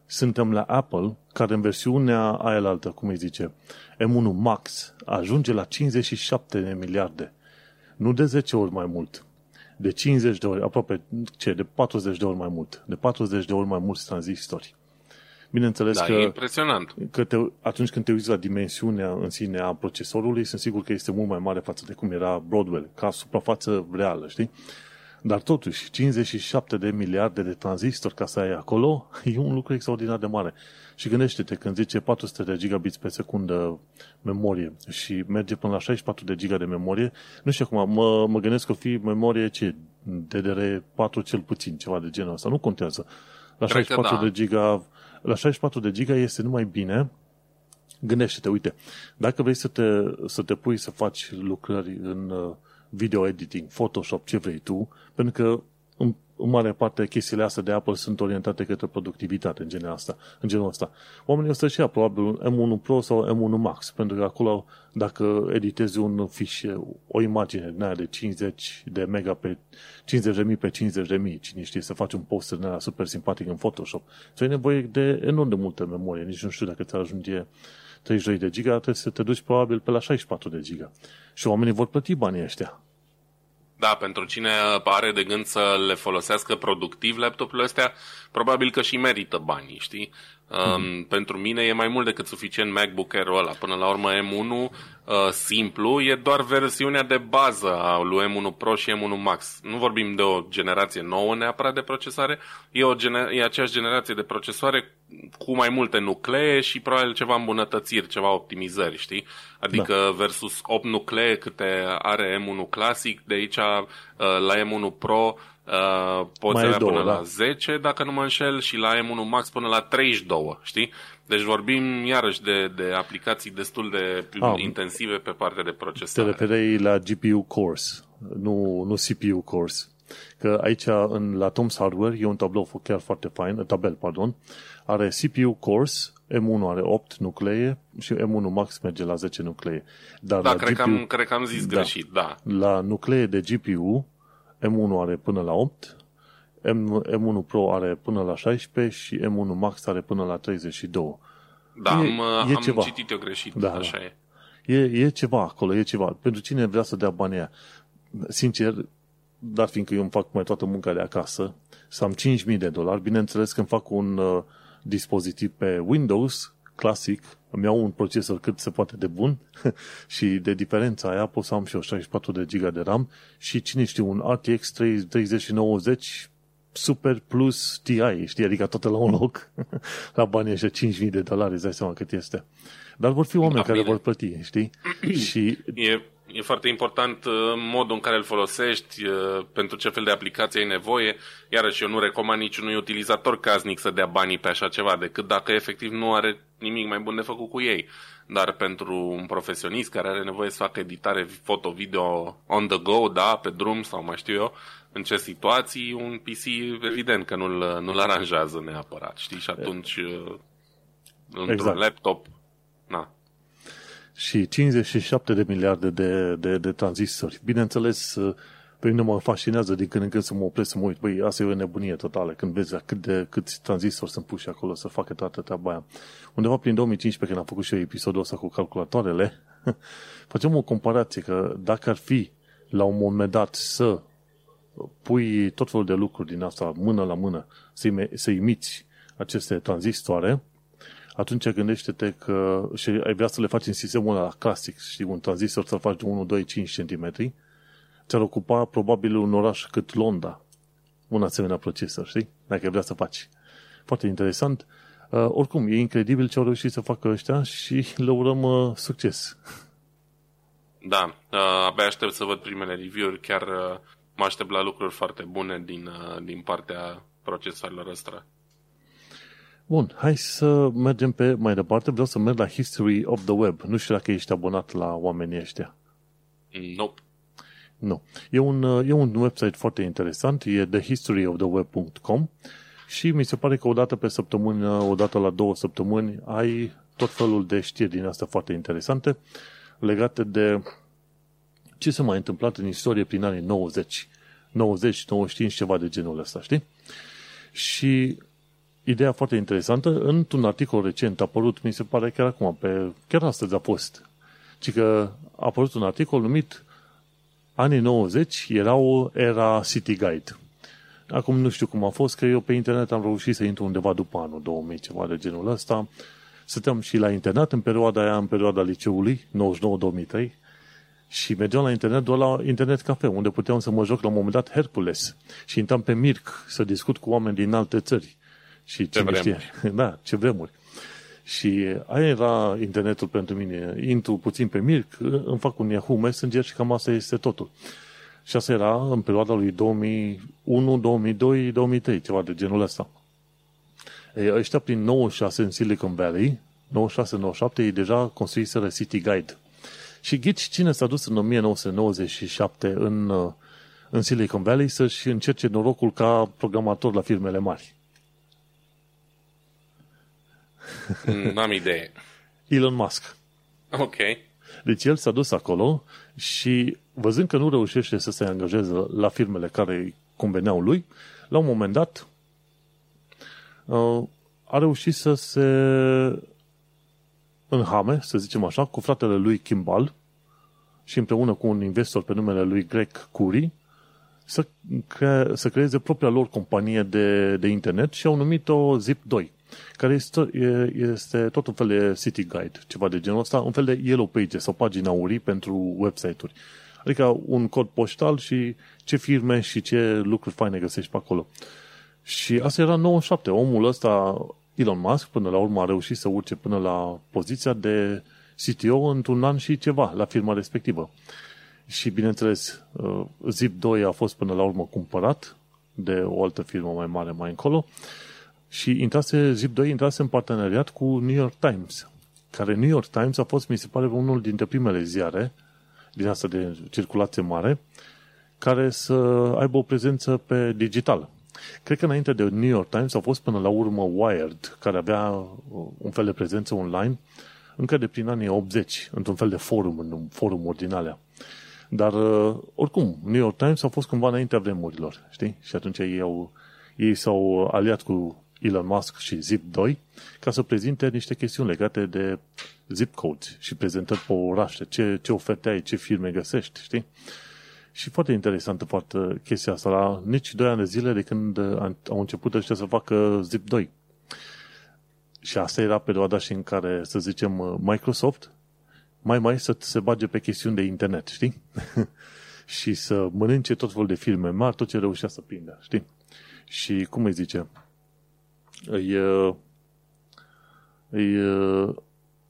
A: suntem la Apple, care în versiunea aia altă, cum îi zice, M1 Max, ajunge la 57 de miliarde. Nu de 10 ori mai mult. De 50 de ori, aproape, ce, de 40 de ori mai mult. De 40 de ori mai mulți tranzistori. Bineînțeles
B: da,
A: că,
B: e impresionant.
A: că te, atunci când te uiți la dimensiunea în sine a procesorului, sunt sigur că este mult mai mare față de cum era Broadwell, ca suprafață reală, știi? Dar totuși, 57 de miliarde de tranzistori ca să ai acolo, e un lucru extraordinar de mare. Și gândește-te, când zice 400 de gigabits pe secundă memorie și merge până la 64 de giga de memorie, nu știu acum, mă, mă gândesc că fi memorie ce? DDR4 cel puțin, ceva de genul ăsta, nu contează. La
B: Cred că
A: 64
B: da.
A: de giga, la 64 de giga este numai bine Gândește-te, uite, dacă vrei să te, să te pui să faci lucrări în uh, video editing, Photoshop, ce vrei tu, pentru că în, în mare parte chestiile astea de Apple sunt orientate către productivitate în genul ăsta. În genul ăsta. Oamenii o să-și ia probabil un M1 Pro sau M1 Max, pentru că acolo dacă editezi un fișier, o imagine din aia de 50 de mega pe 50.000 pe 50.000, cine știe să faci un poster din aia super simpatic în Photoshop, să ai nevoie de enorm de multă memorie, nici nu știu dacă ți ajunge 32 de giga, trebuie să te duci probabil pe la 64 de giga. Și oamenii vor plăti banii ăștia.
B: Da, pentru cine are de gând să le folosească productiv laptopurile astea, probabil că și merită banii, știi? Mm-hmm. Pentru mine e mai mult decât suficient MacBook Air-ul ăla. Până la urmă M1 uh, simplu e doar versiunea de bază a lui M1 Pro și M1 Max. Nu vorbim de o generație nouă neapărat de procesare, e, o gener- e aceeași generație de procesoare cu mai multe nuclee și probabil ceva îmbunătățiri, ceva optimizări, știi? Adică da. versus 8 nuclee câte are M1 Classic, de aici uh, la M1 Pro Uh, poți
A: Mai e
B: avea
A: două,
B: până
A: da.
B: la 10, dacă nu mă înșel, și la M1 Max până la 32, știi? Deci vorbim iarăși de, de aplicații destul de
A: Ah.
B: intensive pe partea de
A: Te
B: procesare.
A: referei la GPU cores, nu, nu CPU cores. Că aici, în, la Tom's Hardware, e un tablou chiar foarte fain, tabel, pardon, are CPU cores, M1 are 8 nuclee și M1 Max merge la 10 nuclee. Dar
B: Da,
A: la
B: cred,
A: GPU,
B: că am, cred că am zis
A: Da.
B: greșit, da.
A: la nuclee de GPU, M1 are până la 8, M, M1 Pro are până la 16 și M1 Max are până la 32.
B: Da,
A: E-
B: am,
A: e
B: am
A: ceva.
B: citit eu greșit,
A: Da,
B: așa
A: da.
B: e.
A: E, e ceva acolo, e ceva. Pentru cine vrea să dea banii aia. Sincer, dar fiindcă eu îmi fac mai toată munca de acasă, să am 5.000 de dolari, bineînțeles când fac un uh, dispozitiv pe Windows, clasic, îmi iau un procesor cât se poate de bun și de diferența aia pot să am și eu 64 de giga de RAM și cine știe, un RTX 3090 Super Plus TI, știi, adică toate la un loc, la banii ăștia 5.000 de dolari, îți dai seama cât este. Dar vor fi oameni
B: Da,
A: care
B: bine.
A: vor plăti, știi? și
B: E, e foarte important uh, modul în care îl folosești, uh, pentru ce fel de aplicație ai nevoie. Iarăși, eu nu recomand niciunui utilizator casnic să dea banii pe așa ceva, decât dacă efectiv nu are nimic mai bun de făcut cu ei. Dar pentru un profesionist care are nevoie să facă editare foto-video on the go, da, pe drum sau mai știu eu, în ce situații, un PC evident că nu-l, nu-l aranjează neapărat, știi? Și atunci, uh, într-un
A: Exact.
B: laptop, na,
A: și 57 de miliarde de, de, de tranzistori. Bineînțeles, pe mine mă fascinează din când în când să mă opresc să mă uit. Băi, asta e o nebunie totală când vezi la cât de, câți tranzistori sunt puși acolo să facă toată treaba aia. Undeva prin 2015, când am făcut și eu episodul ăsta cu calculatoarele, facem o comparație că dacă ar fi la un moment dat să pui tot felul de lucruri din asta mână la mână, să, să imiți aceste tranzistoare, atunci gândește-te că și ai vrea să le faci în sistemul ăla clasic, știi, un tranzistor să-l faci de 1, 2, 5 cm, ți-ar ocupa probabil un oraș cât Londra, un asemenea procesor, știi? Dacă ai vrea să faci. Foarte interesant. Uh, oricum, e incredibil ce au reușit să facă ăștia și le urăm uh, succes.
B: Da, uh, abia aștept să văd primele review-uri, chiar uh, mă aștept la lucruri foarte bune din, uh, din partea procesoarelor ăstora.
A: Bun, hai să mergem pe mai departe. Vreau să merg la History of the Web. Nu știu dacă ești abonat la oamenii ăștia.
B: Nope.
A: Nu. E un, uh, e un website foarte interesant, e thehistoryoftheweb.com și mi se pare că o dată pe săptămână, o dată la două săptămâni, ai tot felul de știri din astea foarte interesante legate de ce s-a mai întâmplat în istorie prin anii 90. 90, 95, ceva de genul ăsta, știi? Și ideea foarte interesantă, într-un articol recent apărut, mi se pare chiar acum, pe, chiar astăzi a fost, ci că a apărut un articol numit Anii 90 erau era City Guide. Acum nu știu cum a fost, că eu pe internet am reușit să intru undeva după anul 2000, ceva de genul ăsta. Stăteam și la internet în perioada aia, în perioada liceului, 99-2003, și mergeam la internet doar la internet cafe, unde puteam să mă joc la un moment dat Hercules. Și intram pe Mirc să discut cu oameni din alte țări. Și ce știe. Da, ce vremuri. Și aia era internetul pentru mine. Intru puțin pe Mirc, îmi fac un Yahoo Messenger și cam asta este totul. Și asta era în perioada lui 2001, 2002, 2003, ceva de genul ăsta. Ei, ăștia prin 96 în Silicon Valley, 96-97, ei deja construiseră City Guide. Și ghici cine s-a dus în 1997 în, în Silicon Valley să-și încerce norocul ca programator la firmele mari.
B: Mm, n-am idee.
A: Elon Musk.
B: Ok.
A: Deci el s-a dus acolo și văzând că nu reușește să se angajeze la firmele care conveneau lui, la un moment dat uh, a reușit să se înhame, să zicem așa, cu fratele lui Kimball și împreună cu un investor pe numele lui Greg Curry să, cre- să creeze propria lor companie de, de internet și au numit-o Zip2 care este, este tot un fel de city guide, ceva de genul ăsta, un fel de yellow page sau pagina urii pentru website-uri. Adică un cod poștal și ce firme și ce lucruri faine găsești pe acolo. Și asta era 97. Omul ăsta, Elon Musk, până la urmă a reușit să urce până la poziția de CTO într-un an și ceva la firma respectivă. Și bineînțeles, uh, Zip2 a fost până la urmă cumpărat de o altă firmă mai mare mai încolo și intrase, Zip2 intrase în parteneriat cu New York Times, care New York Times a fost, mi se pare, unul dintre primele ziare din asta de circulație mare, care să aibă o prezență pe digital. Cred că înainte de New York Times a fost până la urmă Wired, care avea un fel de prezență online încă de prin anii 80, într-un fel de forum, în forumuri din alea. Dar, oricum, New York Times a fost cumva înaintea vremurilor, știi? Și atunci ei, au, ei s-au aliat cu Elon Musk și Zip2 ca să prezinte niște chestiuni legate de zip codes și prezentări pe orașe, ce, ce oferte ai, ce firme găsești, știi? Și foarte interesantă foarte chestia asta, la nici 2 ani de zile de când au început ăștia să facă Zip2. Și asta era perioada și în care, să zicem, Microsoft mai mai să se bage pe chestiuni de internet, știi? și să mănânce tot felul de filme mari, tot ce reușea să prindă, știi? Și cum îi zice? Îi, îi,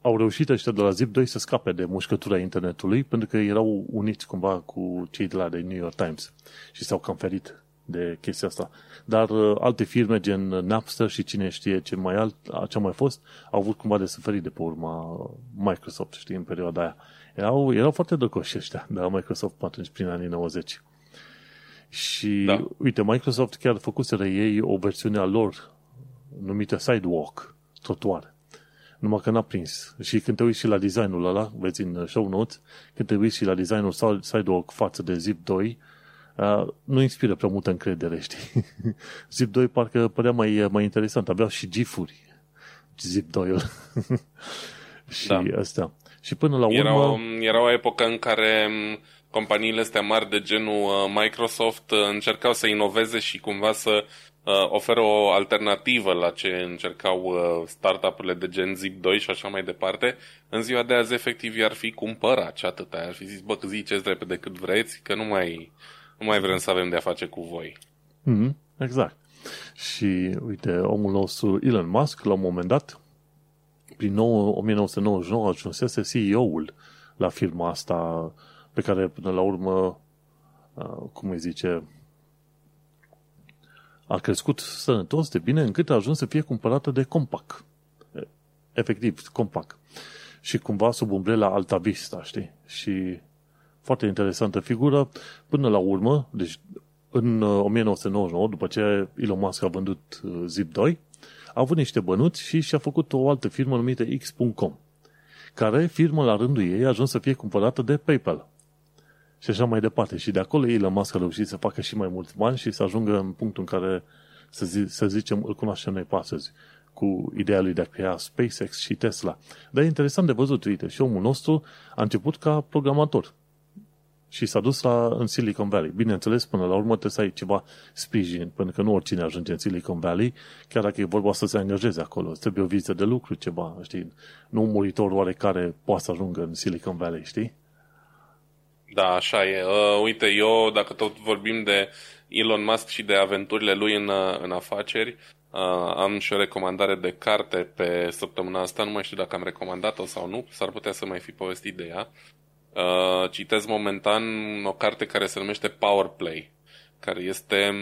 A: au reușit ăștia de la Zip2 să scape de mușcătura internetului pentru că erau uniți cumva cu cei de la de New York Times și s-au cam ferit de chestia asta. Dar uh, alte firme gen Napster și cine știe ce mai alt, ce mai fost, au avut cumva de suferit de pe urma Microsoft, știi, în perioada aia. Erau, erau foarte drăcoși ăștia de la Microsoft atunci, prin anii 90. Și, da. uite, Microsoft chiar făcuseră ei o versiune a lor numită Sidewalk, trotuar. Numai că n-a prins. Și când te uiți și la designul ăla, vezi în show notes, când te uiți și la designul Sidewalk față de Zip 2, uh, nu inspiră prea multă încredere, știi? Zip 2 parcă părea mai, mai interesant. Aveau și gifuri. Zip 2 și da. astea. Și până la urmă...
B: Era o, era o epocă în care companiile astea mari de genul uh, Microsoft uh, încercau să inoveze și cumva să uh, oferă o alternativă la ce încercau uh, startup-urile de gen Zip2 și așa mai departe, în ziua de azi efectiv i-ar fi cumpărat și atâta. Ar fi zis, bă, ziceți repede cât vreți, că nu mai, nu mai vrem să avem de-a face cu voi.
A: Mm-hmm, exact. Și uite, omul nostru Elon Musk, la un moment dat, prin 1999 ajunsese CEO-ul la firma asta pe care până la urmă, uh, cum îi zice, a crescut sănătos de bine încât a ajuns să fie cumpărată de Compaq. Efectiv, Compaq. Și cumva sub umbrela Alta Vista, știi? Și foarte interesantă figură. Până la urmă, deci în 1999, uh, după ce Elon Musk a vândut uh, Zip2, a avut niște bănuți și și-a făcut o altă firmă numită X.com, care firmă la rândul ei a ajuns să fie cumpărată de PayPal și așa mai departe. Și de acolo Elon Musk a reușit să facă și mai mulți bani și să ajungă în punctul în care să, zi, să zicem, îl cunoaștem noi pe astăzi cu ideea lui de a crea SpaceX și Tesla. Dar e interesant de văzut, uite, și omul nostru a început ca programator și s-a dus la, în Silicon Valley. Bineînțeles, până la urmă trebuie să ai ceva sprijin, pentru că nu oricine ajunge în Silicon Valley, chiar dacă e vorba să se angajeze acolo. Trebuie o vizită de lucru, ceva, știi? Nu un muritor oarecare poate să ajungă în Silicon Valley, știi?
B: Da, așa e. Uh, uite, eu, dacă tot vorbim de Elon Musk și de aventurile lui în, uh, în afaceri, uh, am și o recomandare de carte pe săptămâna asta, nu mai știu dacă am recomandat-o sau nu, s-ar putea să mai fi povestit de ea. Uh, citez momentan o carte care se numește Power Play, care este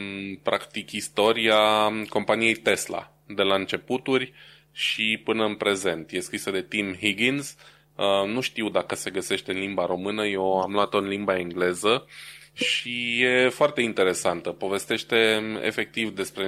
B: practic istoria companiei Tesla, de la începuturi și până în prezent. E scrisă de Tim Higgins, uh, nu știu dacă se găsește în limba română, eu am luat-o în limba engleză și e foarte interesantă. Povestește efectiv despre,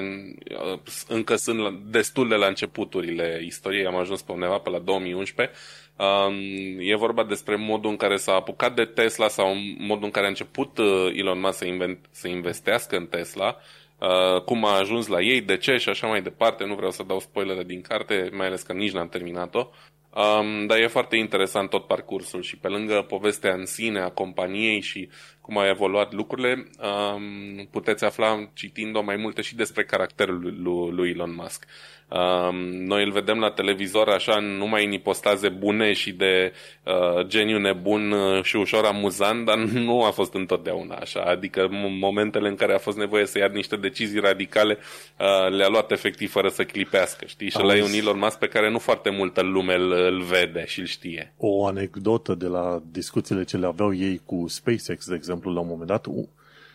B: uh, încă sunt destul de la începuturile istoriei, am ajuns pe undeva pe la 2011, Um, e vorba despre modul în care s-a apucat de Tesla sau modul în care a început uh, Elon Musk să, invent, să investească în Tesla, uh, cum a ajuns la ei, de ce și așa mai departe. Nu vreau să dau spoilere din carte, mai ales că nici n-am terminat-o. Um, dar e foarte interesant tot parcursul și pe lângă povestea în sine a companiei și cum au evoluat lucrurile, um, puteți afla citind-o mai multe și despre caracterul lui, lui Elon Musk. Um, noi îl vedem la televizor așa numai în ipostaze bune și de uh, geniu nebun uh, și ușor amuzant, dar nu a fost întotdeauna așa. Adică momentele în care a fost nevoie să ia niște decizii radicale uh, le-a luat efectiv fără să clipească, știi? Și ăla e un Elon Musk pe care nu foarte multă lume îl, îl vede și îl știe.
A: O anecdotă de la discuțiile ce le aveau ei cu SpaceX, de exemplu, la un moment dat,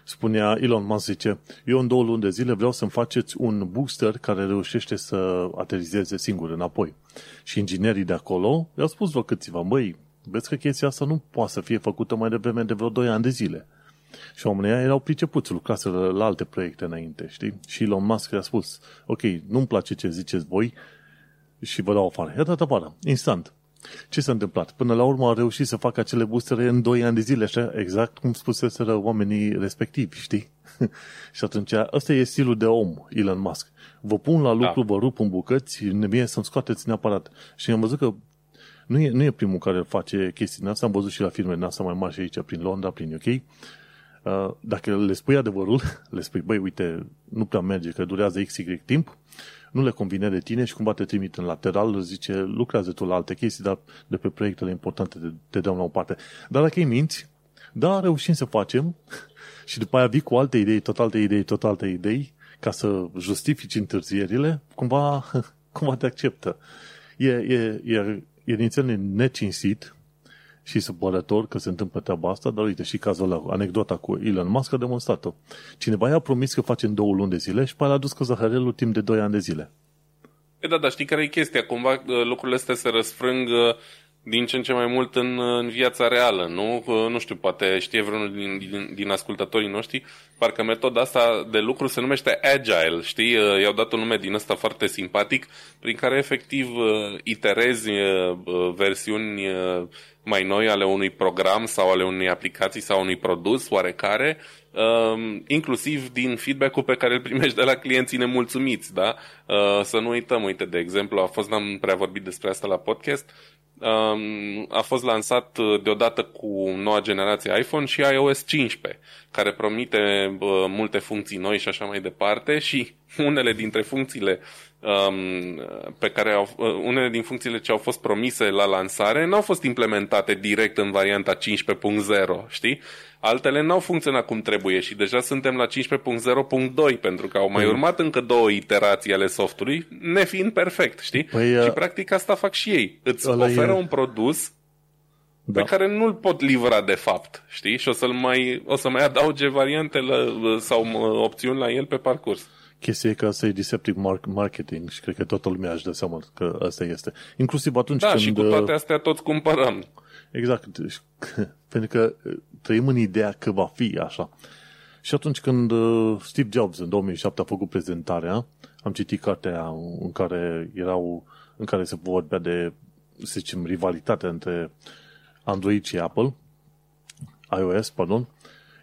A: spunea Elon Musk, zice, eu în două luni de zile vreau să-mi faceți un booster care reușește să aterizeze singur înapoi. Și inginerii de acolo i-au spus vreo câțiva, băi, vezi că chestia asta nu poate să fie făcută mai devreme de vreo 2 ani de zile. Și oamenii erau pricepuți, lucraseră la alte proiecte înainte, știi? Și Elon Musk a spus, ok, nu-mi place ce ziceți voi și vă dau afară. I-a dat afară, instant. Ce s-a întâmplat? Până la urmă a reușit să facă acele boostere în 2 ani de zile, așa, exact cum spuseseră oamenii respectivi, știi? și atunci, ăsta e stilul de om, Elon Musk. Vă pun la lucru, da. vă rup în bucăți, mie să-mi scoateți neapărat. Și am văzut că nu e, nu e primul care face chestia asta, am văzut și la firme asta mai mari și aici, prin Londra, prin UK. Uh, dacă le spui adevărul, le spui, băi, uite, nu prea merge, că durează XY timp, nu le convine de tine și cumva te trimit în lateral, zice, lucrează tu la alte chestii, dar de pe proiectele importante te, te dăm la o parte. Dar dacă îi minți, da, reușim să facem și după aia vii cu alte idei, tot alte idei, tot alte idei, ca să justifici întârzierile, cumva, cumva te acceptă. E, e, e, e inițial necinsit și supărător că se întâmplă treaba asta, dar uite și cazul ăla, anecdota cu Elon Musk a demonstrat-o. Cineva i-a promis că face în două luni de zile și pe a dus cu zahărelul timp de doi ani de zile.
B: E da, dar știi care e chestia? Cumva uh, lucrurile astea se răsfrâng uh, din ce în ce mai mult în, în viața reală, nu? Nu știu, poate știe vreunul din, din, din ascultătorii noștri, parcă metoda asta de lucru se numește Agile, știi? I-au dat un nume din ăsta foarte simpatic, prin care efectiv iterezi versiuni mai noi ale unui program sau ale unei aplicații sau unui produs oarecare, inclusiv din feedback-ul pe care îl primești de la clienții nemulțumiți, da? Să nu uităm, uite, de exemplu, a fost, n-am prea vorbit despre asta la podcast, a fost lansat uh, deodată cu noua generație iPhone și iOS 15, care promite multe funcții noi și așa mai departe și unele dintre funcțiile um, pe care au, uh, unele din funcțiile ce au fost promise la lansare nu au fost implementate direct în varianta 15.0, știi? Altele n-au funcționat cum trebuie și deja suntem la 15.0.2 pentru că au mai păi- urmat încă două iterații ale softului, nefiind perfect, știi? Păi, și uh, practic asta fac și ei. Îți oferă e... un produs da. pe care nu-l pot livra de fapt, știi? Și o, să-l mai, o să mai adauge variante la, sau uh, opțiuni la el pe parcurs.
A: Chestia e că asta e deceptive marketing și cred că toată lumea își dă seama că asta este. Inclusiv atunci
B: da,
A: când...
B: și cu toate astea toți cumpărăm.
A: Exact. Pentru că trăim în ideea că va fi așa. Și atunci când uh, Steve Jobs în 2007 a făcut prezentarea, am citit cartea în care erau în care se vorbea de, să zicem, rivalitatea între Android și Apple, iOS, pardon,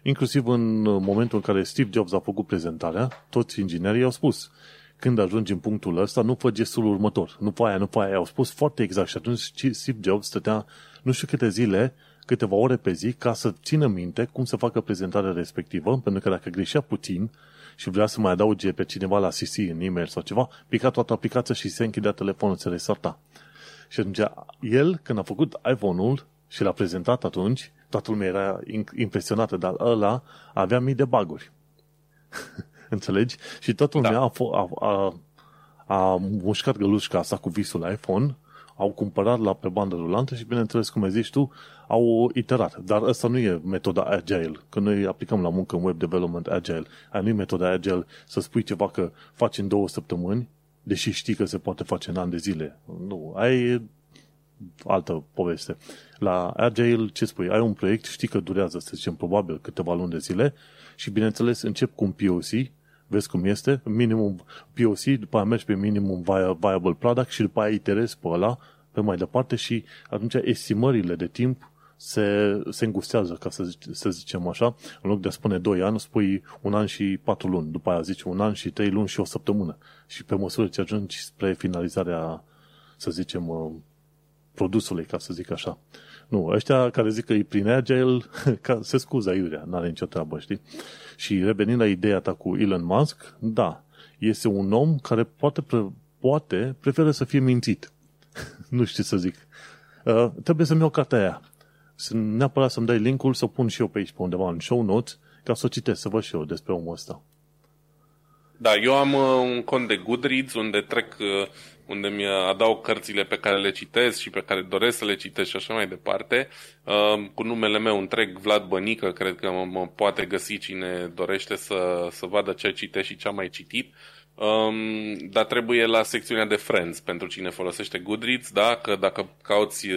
A: Inclusiv în momentul în care Steve Jobs a făcut prezentarea, toți inginerii au spus când ajungi în punctul ăsta, nu fă gestul următor. Nu fă aia, nu fă aia. Au spus foarte exact și atunci Steve Jobs stătea nu știu câte zile, câteva ore pe zi, ca să țină minte cum să facă prezentarea respectivă, pentru că dacă greșea puțin și vrea să mai adauge pe cineva la CC în e-mail sau ceva, pica toată aplicația și se închidea telefonul, se restarta. Și atunci, el, când a făcut iPhone-ul și l-a prezentat atunci, toată lumea era impresionată, dar ăla avea mii de baguri. Înțelegi? Și toată lumea da. a, a, a, a mușcat gălușca asta cu visul iPhone, au cumpărat la pe bandă rulantă și, bineînțeles, cum ai zis tu, au iterat. Dar asta nu e metoda Agile. Când noi aplicăm la muncă în web development Agile, aia nu e metoda Agile să spui ceva că faci în două săptămâni, deși știi că se poate face în ani de zile. Nu, aia e altă poveste. La Agile, ce spui? Ai un proiect, știi că durează, să zicem, probabil câteva luni de zile și, bineînțeles, încep cu un POC, vezi cum este, minimum POC, după aia mergi pe minimum viable product și după aia iterezi pe ăla, pe mai departe și atunci estimările de timp se, se îngustează, ca să, zic, să zicem așa. În loc de a spune 2 ani, spui un an și 4 luni. După aia zici un an și 3 luni și o săptămână. Și pe măsură ce ajungi spre finalizarea, să zicem, uh, produsului, ca să zic așa. Nu, ăștia care zic că e prin Agile, ca, se scuză aiurea, n-are nicio treabă, știi? Și revenind la ideea ta cu Elon Musk, da, este un om care poate, pre, poate preferă să fie mințit. nu știu să zic. Uh, trebuie să-mi iau cartea aia. Să neapărat să-mi dai linkul să o pun și eu pe aici, pe undeva în show notes, ca să o citesc, să văd și eu despre omul ăsta.
B: Da, eu am uh, un cont de Goodreads unde trec uh, unde mi adaug cărțile pe care le citesc și pe care doresc să le citesc și așa mai departe. Uh, cu numele meu întreg, Vlad Bănică, cred că mă, mă poate găsi cine dorește să, să vadă ce citește și ce am mai citit. Um, dar trebuie la secțiunea de Friends pentru cine folosește Goodreads, da? Că dacă cauți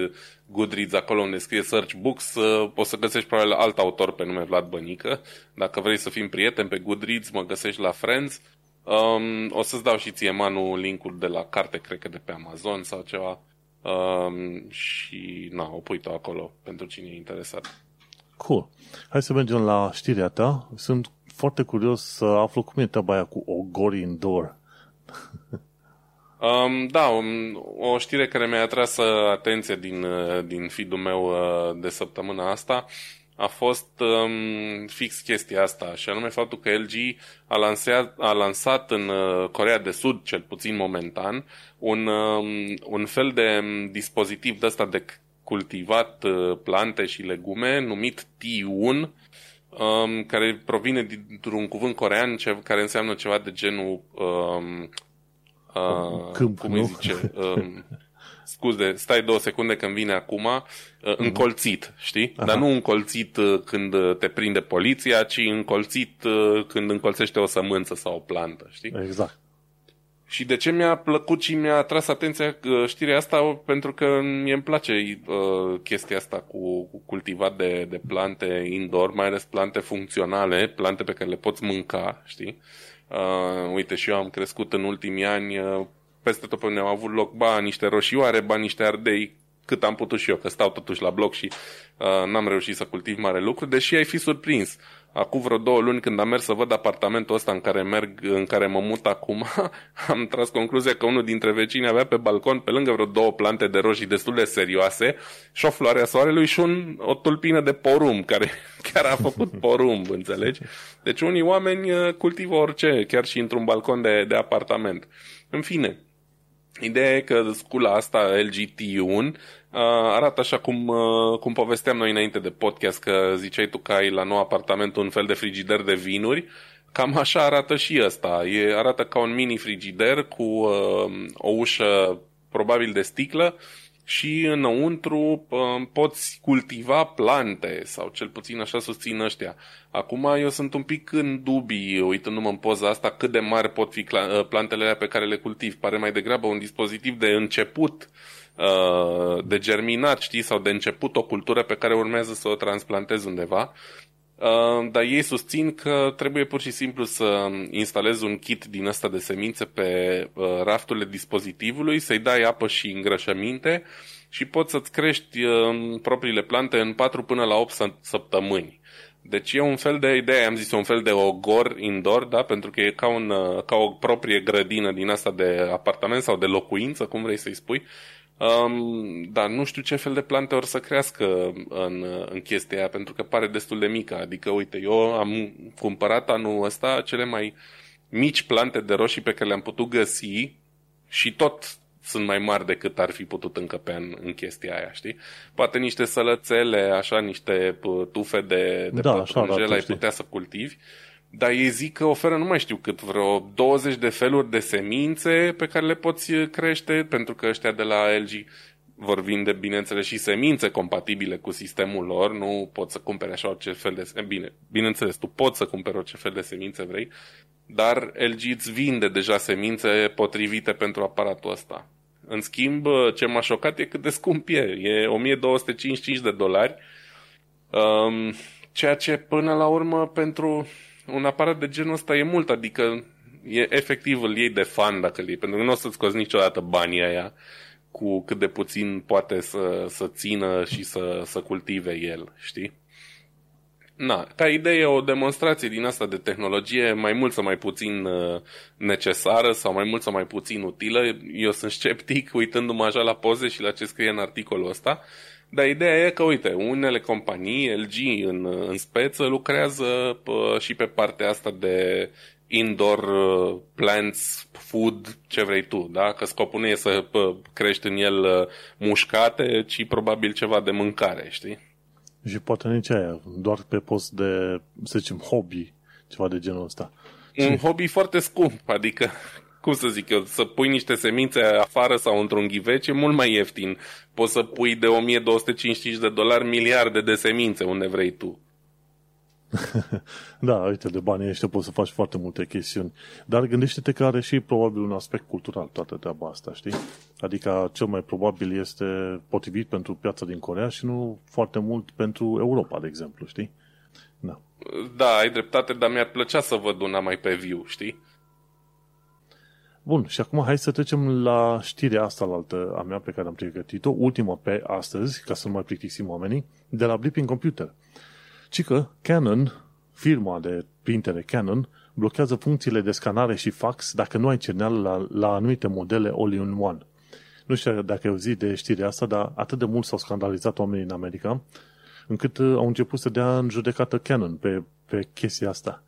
B: Goodreads acolo unde scrie Search Books, uh, poți să găsești probabil alt autor pe nume Vlad Bănică. Dacă vrei să fim prieteni pe Goodreads, mă găsești la Friends Um, o să-ți dau și ție, Manu, linkul de la carte, cred că de pe Amazon sau ceva. Um, și, na, o pui tu acolo pentru cine e interesat.
A: Cool. Hai să mergem la știrea ta. Sunt foarte curios să aflu cum e treaba aia cu Ogori Indoor.
B: Um, da, um, o știre care mi-a atras uh, atenția din, uh, din feed-ul meu uh, de săptămâna asta a fost um, fix chestia asta, și anume faptul că LG a lansat, a lansat în uh, Corea de Sud, cel puțin momentan, un, um, un fel de um, dispozitiv de ăsta de cultivat uh, plante și legume numit T1, um, care provine dintr-un cuvânt corean ce, care înseamnă ceva de genul um,
A: uh, Câmp,
B: cum îi zice? Um, scuze, stai două secunde când vine acum, uh, mhm. încolțit, știi? Aha. Dar nu încolțit uh, când uh, te prinde poliția, ci încolțit când încolțește o sămânță sau o plantă, știi?
A: Exact.
B: Și de ce mi-a plăcut și mi-a atras atenția știrea asta? Pentru că mie îmi place uh, chestia asta cu, cu cultivat de, de plante indoor, mai ales plante funcționale, plante pe care le poți mânca, știi? Uh, uite, și eu am crescut în ultimii ani uh, peste tot pe unde au avut loc, ba niște roșioare, ba niște ardei, cât am putut și eu, că stau totuși la bloc și uh, n-am reușit să cultiv mare lucru, deși ai fi surprins. Acum vreo două luni când am mers să văd apartamentul ăsta în care merg, în care mă mut acum, am tras concluzia că unul dintre vecini avea pe balcon, pe lângă vreo două plante de roșii destul de serioase, și o floare a soarelui și un, o tulpină de porumb, care chiar a făcut porumb, înțelegi? Deci unii oameni uh, cultivă orice, chiar și într-un balcon de, de apartament. În fine, Ideea e că scula asta LGT1 arată așa cum, cum povesteam noi înainte de podcast, că ziceai tu că ai la nou apartament un fel de frigider de vinuri. Cam așa arată și ăsta. E, arată ca un mini frigider cu uh, o ușă probabil de sticlă și înăuntru poți cultiva plante, sau cel puțin așa susțin ăștia. Acum eu sunt un pic în dubii, uitându-mă în poza asta, cât de mari pot fi ă, plantele alea pe care le cultiv. Pare mai degrabă un dispozitiv de început, ă, de germinat, știi, sau de început o cultură pe care urmează să o transplantez undeva. Uh, dar ei susțin că trebuie pur și simplu să instalezi un kit din ăsta de semințe pe uh, rafturile dispozitivului, să-i dai apă și îngrășăminte și poți să-ți crești uh, propriile plante în 4 până la 8 săptămâni. Deci e un fel de idee, am zis, un fel de ogor indoor, da? Pentru că e ca, un, ca o proprie grădină din asta de apartament sau de locuință, cum vrei să-i spui. Um, dar nu știu ce fel de plante or să crească în, în chestia aia, pentru că pare destul de mică. Adică, uite, eu am cumpărat anul ăsta cele mai mici plante de roșii pe care le-am putut găsi și tot sunt mai mari decât ar fi putut încăpea în, în chestia aia, știi? Poate niște sălățele, așa, niște tufe de, de
A: da,
B: pătrunjel ai putea să cultivi, dar ei zic că oferă nu mai știu cât, vreo 20 de feluri de semințe pe care le poți crește, pentru că ăștia de la LG vor vinde, bineînțeles, și semințe compatibile cu sistemul lor, nu poți să cumpere așa orice fel de... Bine, bineînțeles, tu poți să cumperi orice fel de semințe vrei, dar LG îți vinde deja semințe potrivite pentru aparatul ăsta. În schimb, ce m-a șocat e cât de scump e. E 1255 de dolari, um, ceea ce până la urmă pentru un aparat de genul ăsta e mult, adică e efectiv îl iei de fan dacă îl iei, pentru că nu o să-ți scoți niciodată banii aia cu cât de puțin poate să, să țină și să, să cultive el, știi? Na, ca idee o demonstrație din asta de tehnologie mai mult sau mai puțin uh, necesară sau mai mult sau mai puțin utilă. Eu sunt sceptic uitându-mă așa la poze și la ce scrie în articolul ăsta. Dar ideea e că, uite, unele companii, LG în, în speță, lucrează pă, și pe partea asta de indoor uh, plants, food, ce vrei tu, da? Că scopul nu e să pă, crești în el uh, mușcate, ci probabil ceva de mâncare, știi?
A: Și poate nici aia, doar pe post de, să zicem, hobby, ceva de genul ăsta.
B: Un și... hobby foarte scump, adică, cum să zic eu, să pui niște semințe afară sau într-un ghivece e mult mai ieftin. Poți să pui de 1255 de dolari miliarde de semințe unde vrei tu.
A: da, uite, de banii ăștia poți să faci foarte multe chestiuni. Dar gândește-te că are și probabil un aspect cultural toată treaba asta, știi? Adică cel mai probabil este potrivit pentru piața din Corea și nu foarte mult pentru Europa, de exemplu, știi?
B: Da. Da, ai dreptate, dar mi-ar plăcea să văd una mai pe viu, știi?
A: Bun, și acum hai să trecem la știrea asta la altă a mea pe care am pregătit-o, ultima pe astăzi, ca să nu mai plictisim oamenii, de la Blipping Computer ci că Canon, firma de printere Canon, blochează funcțiile de scanare și fax dacă nu ai semnal la, la anumite modele all-in-one. Nu știu dacă au zi de știrea asta, dar atât de mult s-au scandalizat oamenii în America, încât uh, au început să dea în judecată Canon pe, pe chestia asta.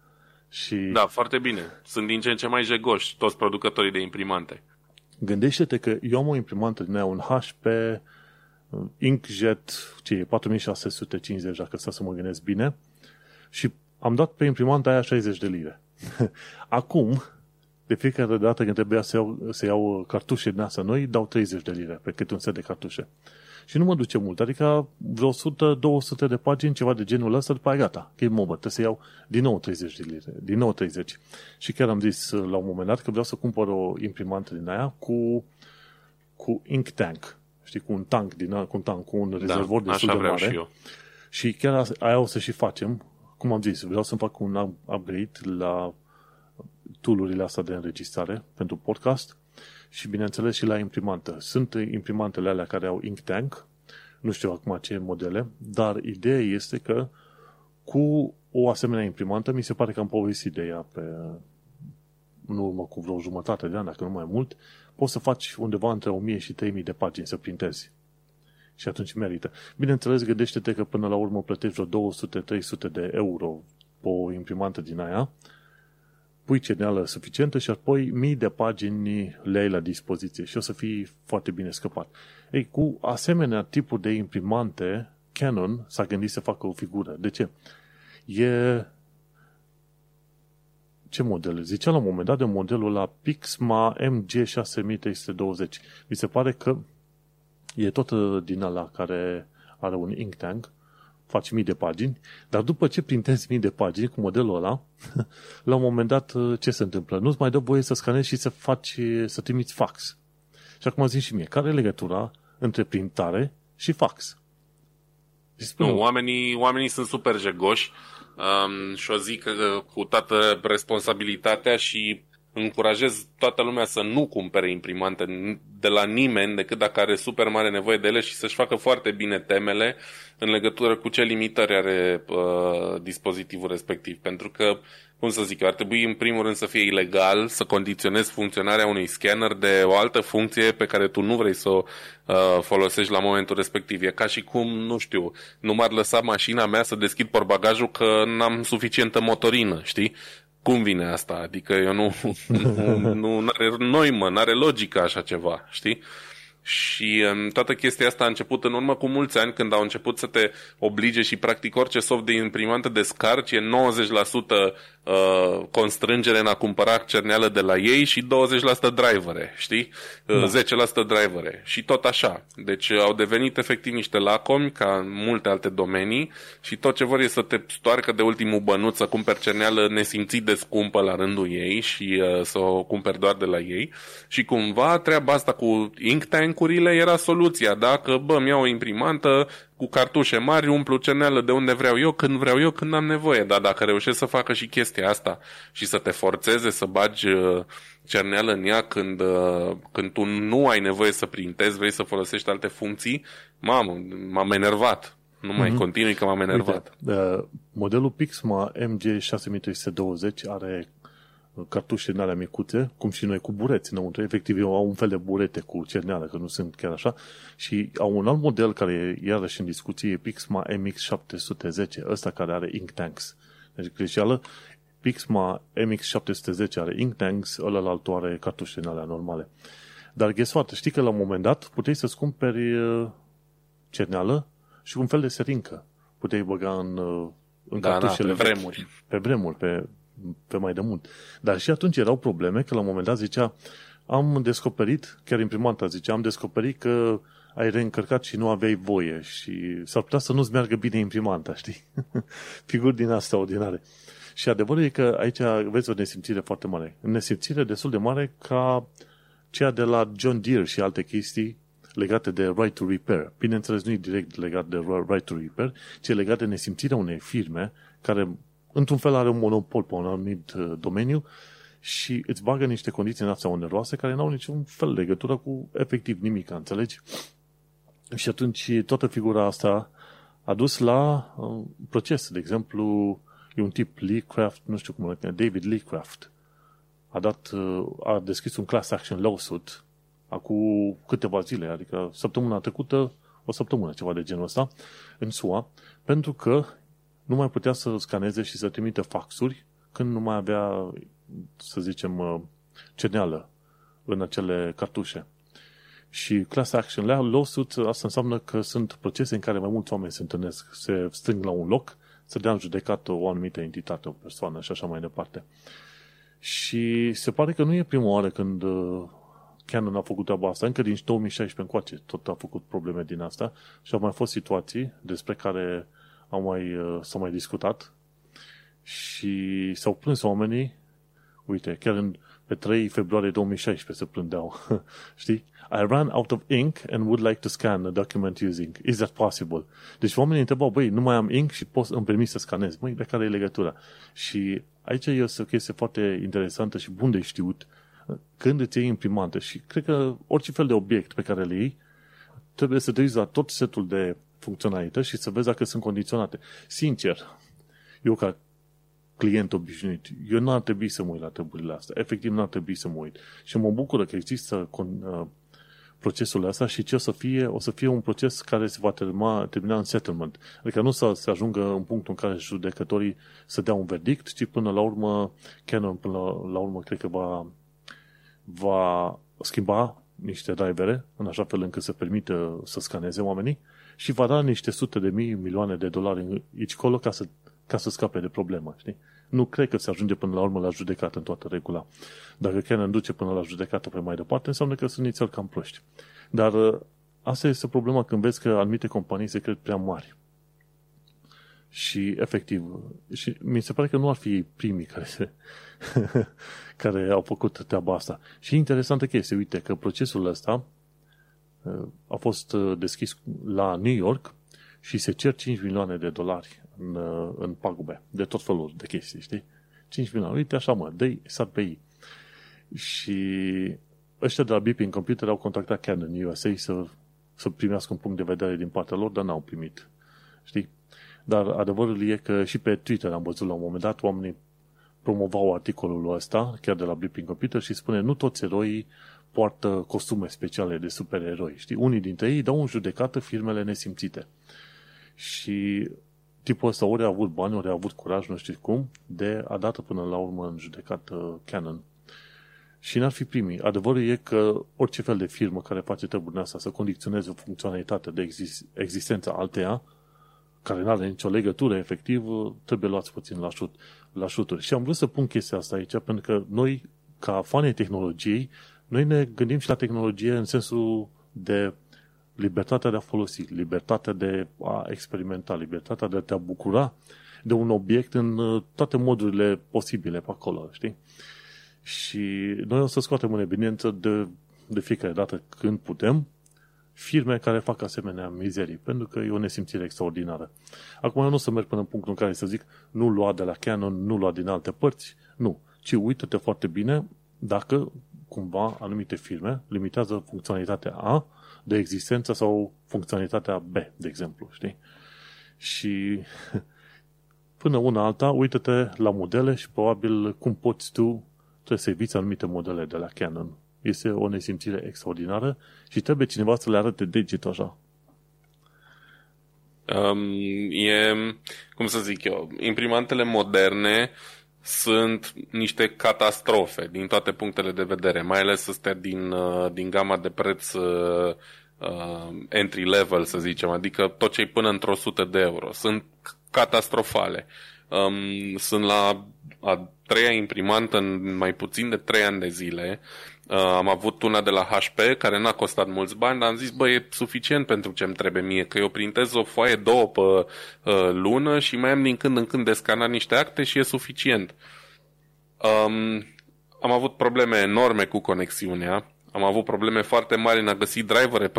A: Și...
B: Da, foarte bine. Sunt din ce în ce mai jegoși toți producătorii de imprimante.
A: Gândește-te că eu am o imprimantă din aia, un HP Inkjet, ce e, 4650, dacă să să mă gândesc bine, și am dat pe imprimanta aia 60 de lire. Acum, de fiecare dată când trebuia să iau, să iau cartușe din astea noi, dau 30 de lire pe câte un set de cartușe. Și nu mă duce mult, adică vreo 100-200 de pagini, ceva de genul ăsta, după aia gata, game over, trebuie să iau din nou 30 de lire, din nou 30. Și chiar am zis la un moment dat că vreau să cumpăr o imprimantă din aia cu, cu ink tank știi, cu un tank, din, cu un tank, cu un da, rezervor
B: da,
A: destul de mare.
B: Și, eu.
A: și chiar aia o să și facem. Cum am zis, vreau să fac un upgrade la tool astea de înregistrare pentru podcast și, bineînțeles, și la imprimantă. Sunt imprimantele alea care au ink tank, nu știu acum ce modele, dar ideea este că cu o asemenea imprimantă, mi se pare că am povestit de ea pe, în urmă cu vreo jumătate de an, dacă nu mai mult, poți să faci undeva între 1000 și 3000 de pagini să printezi. Și atunci merită. Bineînțeles, gândește-te că până la urmă plătești vreo 200-300 de euro pe o imprimantă din aia, pui ceneală suficientă și apoi mii de pagini le ai la dispoziție și o să fii foarte bine scăpat. Ei, cu asemenea tipuri de imprimante, Canon s-a gândit să facă o figură. De ce? E ce model? Zicea la un moment dat de modelul la Pixma MG6320. Mi se pare că e tot uh, din ala care are un ink tank, faci mii de pagini, dar după ce printezi mii de pagini cu modelul ăla, la un moment dat uh, ce se întâmplă? Nu-ți mai dă voie să scanezi și să faci, să trimiți fax. Și acum zic și mie, care e legătura între printare și fax?
B: nu, oamenii, oamenii sunt super jegoși um, și o zic uh, cu toată responsabilitatea și încurajez toată lumea să nu cumpere imprimante de la nimeni decât dacă are super mare nevoie de ele și să-și facă foarte bine temele în legătură cu ce limitări are uh, dispozitivul respectiv. Pentru că cum să zic, ar trebui în primul rând să fie ilegal să condiționezi funcționarea unui scanner de o altă funcție pe care tu nu vrei să o uh, folosești la momentul respectiv. E ca și cum, nu știu, nu m-ar lăsa mașina mea să deschid porbagajul că n-am suficientă motorină, știi? Cum vine asta? Adică eu nu, nu, nu are noi, mă, n-are logică așa ceva, știi? Și um, toată chestia asta a început în urmă cu mulți ani când au început să te oblige și practic orice soft de imprimantă descarci e 90% uh, constrângere în a cumpăra cerneală de la ei și 20% drivere, știi? Uh, da. 10% drivere și tot așa. Deci uh, au devenit efectiv niște lacomi ca în multe alte domenii și tot ce vor e să te stoarcă de ultimul bănuț să cumperi cerneală nesimțit de scumpă la rândul ei și uh, să o cumperi doar de la ei și cumva treaba asta cu ink tank-urile era soluția, da? Că bă, mi iau o imprimantă, cu cartușe mari, umplu cerneală de unde vreau eu, când vreau eu, când am nevoie. Dar dacă reușești să facă și chestia asta și să te forțeze să bagi uh, cerneală în ea când, uh, când tu nu ai nevoie să printezi, vrei să folosești alte funcții, mamă, m-am enervat. Nu mai mm-hmm. continui că m-am enervat.
A: Uite, uh, modelul Pixma MG6320 are cartușe din alea micuțe, cum și noi cu bureți înăuntru. Efectiv, eu au un fel de burete cu cerneală, că nu sunt chiar așa. Și au un alt model care e iarăși în discuție, Pixma MX710, ăsta care are ink tanks. Deci greșeală, Pixma MX710 are ink tanks, ăla altul are cartușe din alea normale. Dar guess what? Știi că la un moment dat puteai să-ți cumperi uh, cerneală și un fel de serincă. Puteai băga în, uh, în da, cartușele
B: da, pe vremuri.
A: Pe vremuri, pe pe mai de mult. Dar și atunci erau probleme că la un moment dat zicea am descoperit, chiar imprimanta zicea, am descoperit că ai reîncărcat și nu aveai voie și s-ar putea să nu-ți meargă bine imprimanta, știi? Figuri din astea ordinare. Și adevărul e că aici vezi o nesimțire foarte mare. Nesimțire destul de mare ca cea de la John Deere și alte chestii legate de right to repair. Bineînțeles, nu e direct legat de right to repair, ci e legat de nesimțirea unei firme care într-un fel are un monopol pe un anumit uh, domeniu și îți bagă niște condiții în astea oneroase care n-au niciun fel de legătură cu efectiv nimic, înțelegi? Și atunci toată figura asta a dus la uh, proces. De exemplu, e un tip Lee Craft, nu știu cum îl David Lee Craft, a, dat, uh, a deschis un class action lawsuit acum câteva zile, adică săptămâna trecută, o săptămână, ceva de genul ăsta, în SUA, pentru că nu mai putea să scaneze și să trimite faxuri când nu mai avea, să zicem, uh, ceneală în acele cartușe. Și class action lawsuit, asta înseamnă că sunt procese în care mai mulți oameni se întâlnesc, se strâng la un loc, să dea în judecată o anumită entitate, o persoană și așa mai departe. Și se pare că nu e prima oară când uh, Canon a făcut treaba asta, încă din 2016 încoace tot a făcut probleme din asta și au mai fost situații despre care au mai, uh, s-au mai discutat și s-au plâns oamenii, uite, chiar în, pe 3 februarie 2016 se plândeau, știi? I ran out of ink and would like to scan a document using. Is that possible? Deci oamenii întrebau, băi, nu mai am ink și pot, îmi permis să scanez. Băi, de care e legătura? Și aici este o chestie foarte interesantă și bun de știut când îți iei imprimantă și cred că orice fel de obiect pe care le iei, trebuie să te uiți la tot setul de funcționalități și să vezi dacă sunt condiționate. Sincer, eu ca client obișnuit, eu nu ar trebui să mă uit la treburile astea. Efectiv, nu ar trebui să mă uit. Și mă bucură că există uh, procesul ăsta și ce o să fie, o să fie un proces care se va termina, termina în settlement. Adică nu să se ajungă în punctul în care judecătorii să dea un verdict, ci până la urmă, Canon până la, la urmă cred că va, va schimba niște drivere în așa fel încât să permită să scaneze oamenii și va da niște sute de mii, milioane de dolari aici colo ca să, ca să scape de problemă, știi? Nu cred că se ajunge până la urmă la judecată în toată regula. Dacă chiar ne duce până la judecată pe mai departe, înseamnă că sunt nițel cam proști. Dar uh, asta este problema când vezi că anumite companii se cred prea mari. Și, efectiv, și mi se pare că nu ar fi primii care, se, care au făcut treaba asta. Și interesantă chestie, uite, că procesul ăsta a fost uh, deschis la New York și se cer 5 milioane de dolari în, uh, în pagube, de tot felul de chestii, știi? 5 milioane, uite așa mă, dă-i SAPI. Și ăștia de la Beeping Computer au contactat Canon USA să, să primească un punct de vedere din partea lor, dar n-au primit. Știi? Dar adevărul e că și pe Twitter am văzut la un moment dat oamenii promovau articolul ăsta, chiar de la Beeping Computer, și spune nu toți eroii poartă costume speciale de supereroi. Știi? Unii dintre ei dau în judecată firmele nesimțite. Și tipul ăsta ori a avut bani, ori a avut curaj, nu știu cum, de a dat până la urmă în judecată Canon. Și n-ar fi primii. Adevărul e că orice fel de firmă care face treburile astea să condiționeze o funcționalitate de exist- existența alteia, care nu are nicio legătură efectiv, trebuie luați puțin la, șut, la șuturi. Și am vrut să pun chestia asta aici, pentru că noi, ca fani tehnologiei, noi ne gândim și la tehnologie în sensul de libertatea de a folosi, libertatea de a experimenta, libertatea de a te bucura de un obiect în uh, toate modurile posibile pe acolo, știi? Și noi o să scoatem în evidență de, de fiecare dată când putem firme care fac asemenea mizerii, pentru că e o nesimțire extraordinară. Acum eu nu o să merg până în punctul în care să zic nu lua de la Canon, nu lua din alte părți, nu, ci uită-te foarte bine dacă cumva anumite firme limitează funcționalitatea A de existență sau funcționalitatea B, de exemplu, știi? Și până una alta, uită-te la modele și probabil cum poți tu trebuie să eviți anumite modele de la Canon. Este o nesimțire extraordinară și trebuie cineva să le arate degetul așa.
B: Um, e, cum să zic eu, imprimantele moderne sunt niște catastrofe din toate punctele de vedere, mai ales astea din, uh, din gama de preț uh, uh, entry level, să zicem, adică tot ce până într-o sută de euro. Sunt catastrofale. Um, sunt la a treia imprimantă în mai puțin de trei ani de zile. Uh, am avut una de la HP care n-a costat mulți bani, dar am zis, bă, e suficient pentru ce îmi trebuie mie, că eu printez o foaie, două pe uh, lună și mai am din când în când de scanat niște acte și e suficient. Um, am avut probleme enorme cu conexiunea, am avut probleme foarte mari în a găsi drivere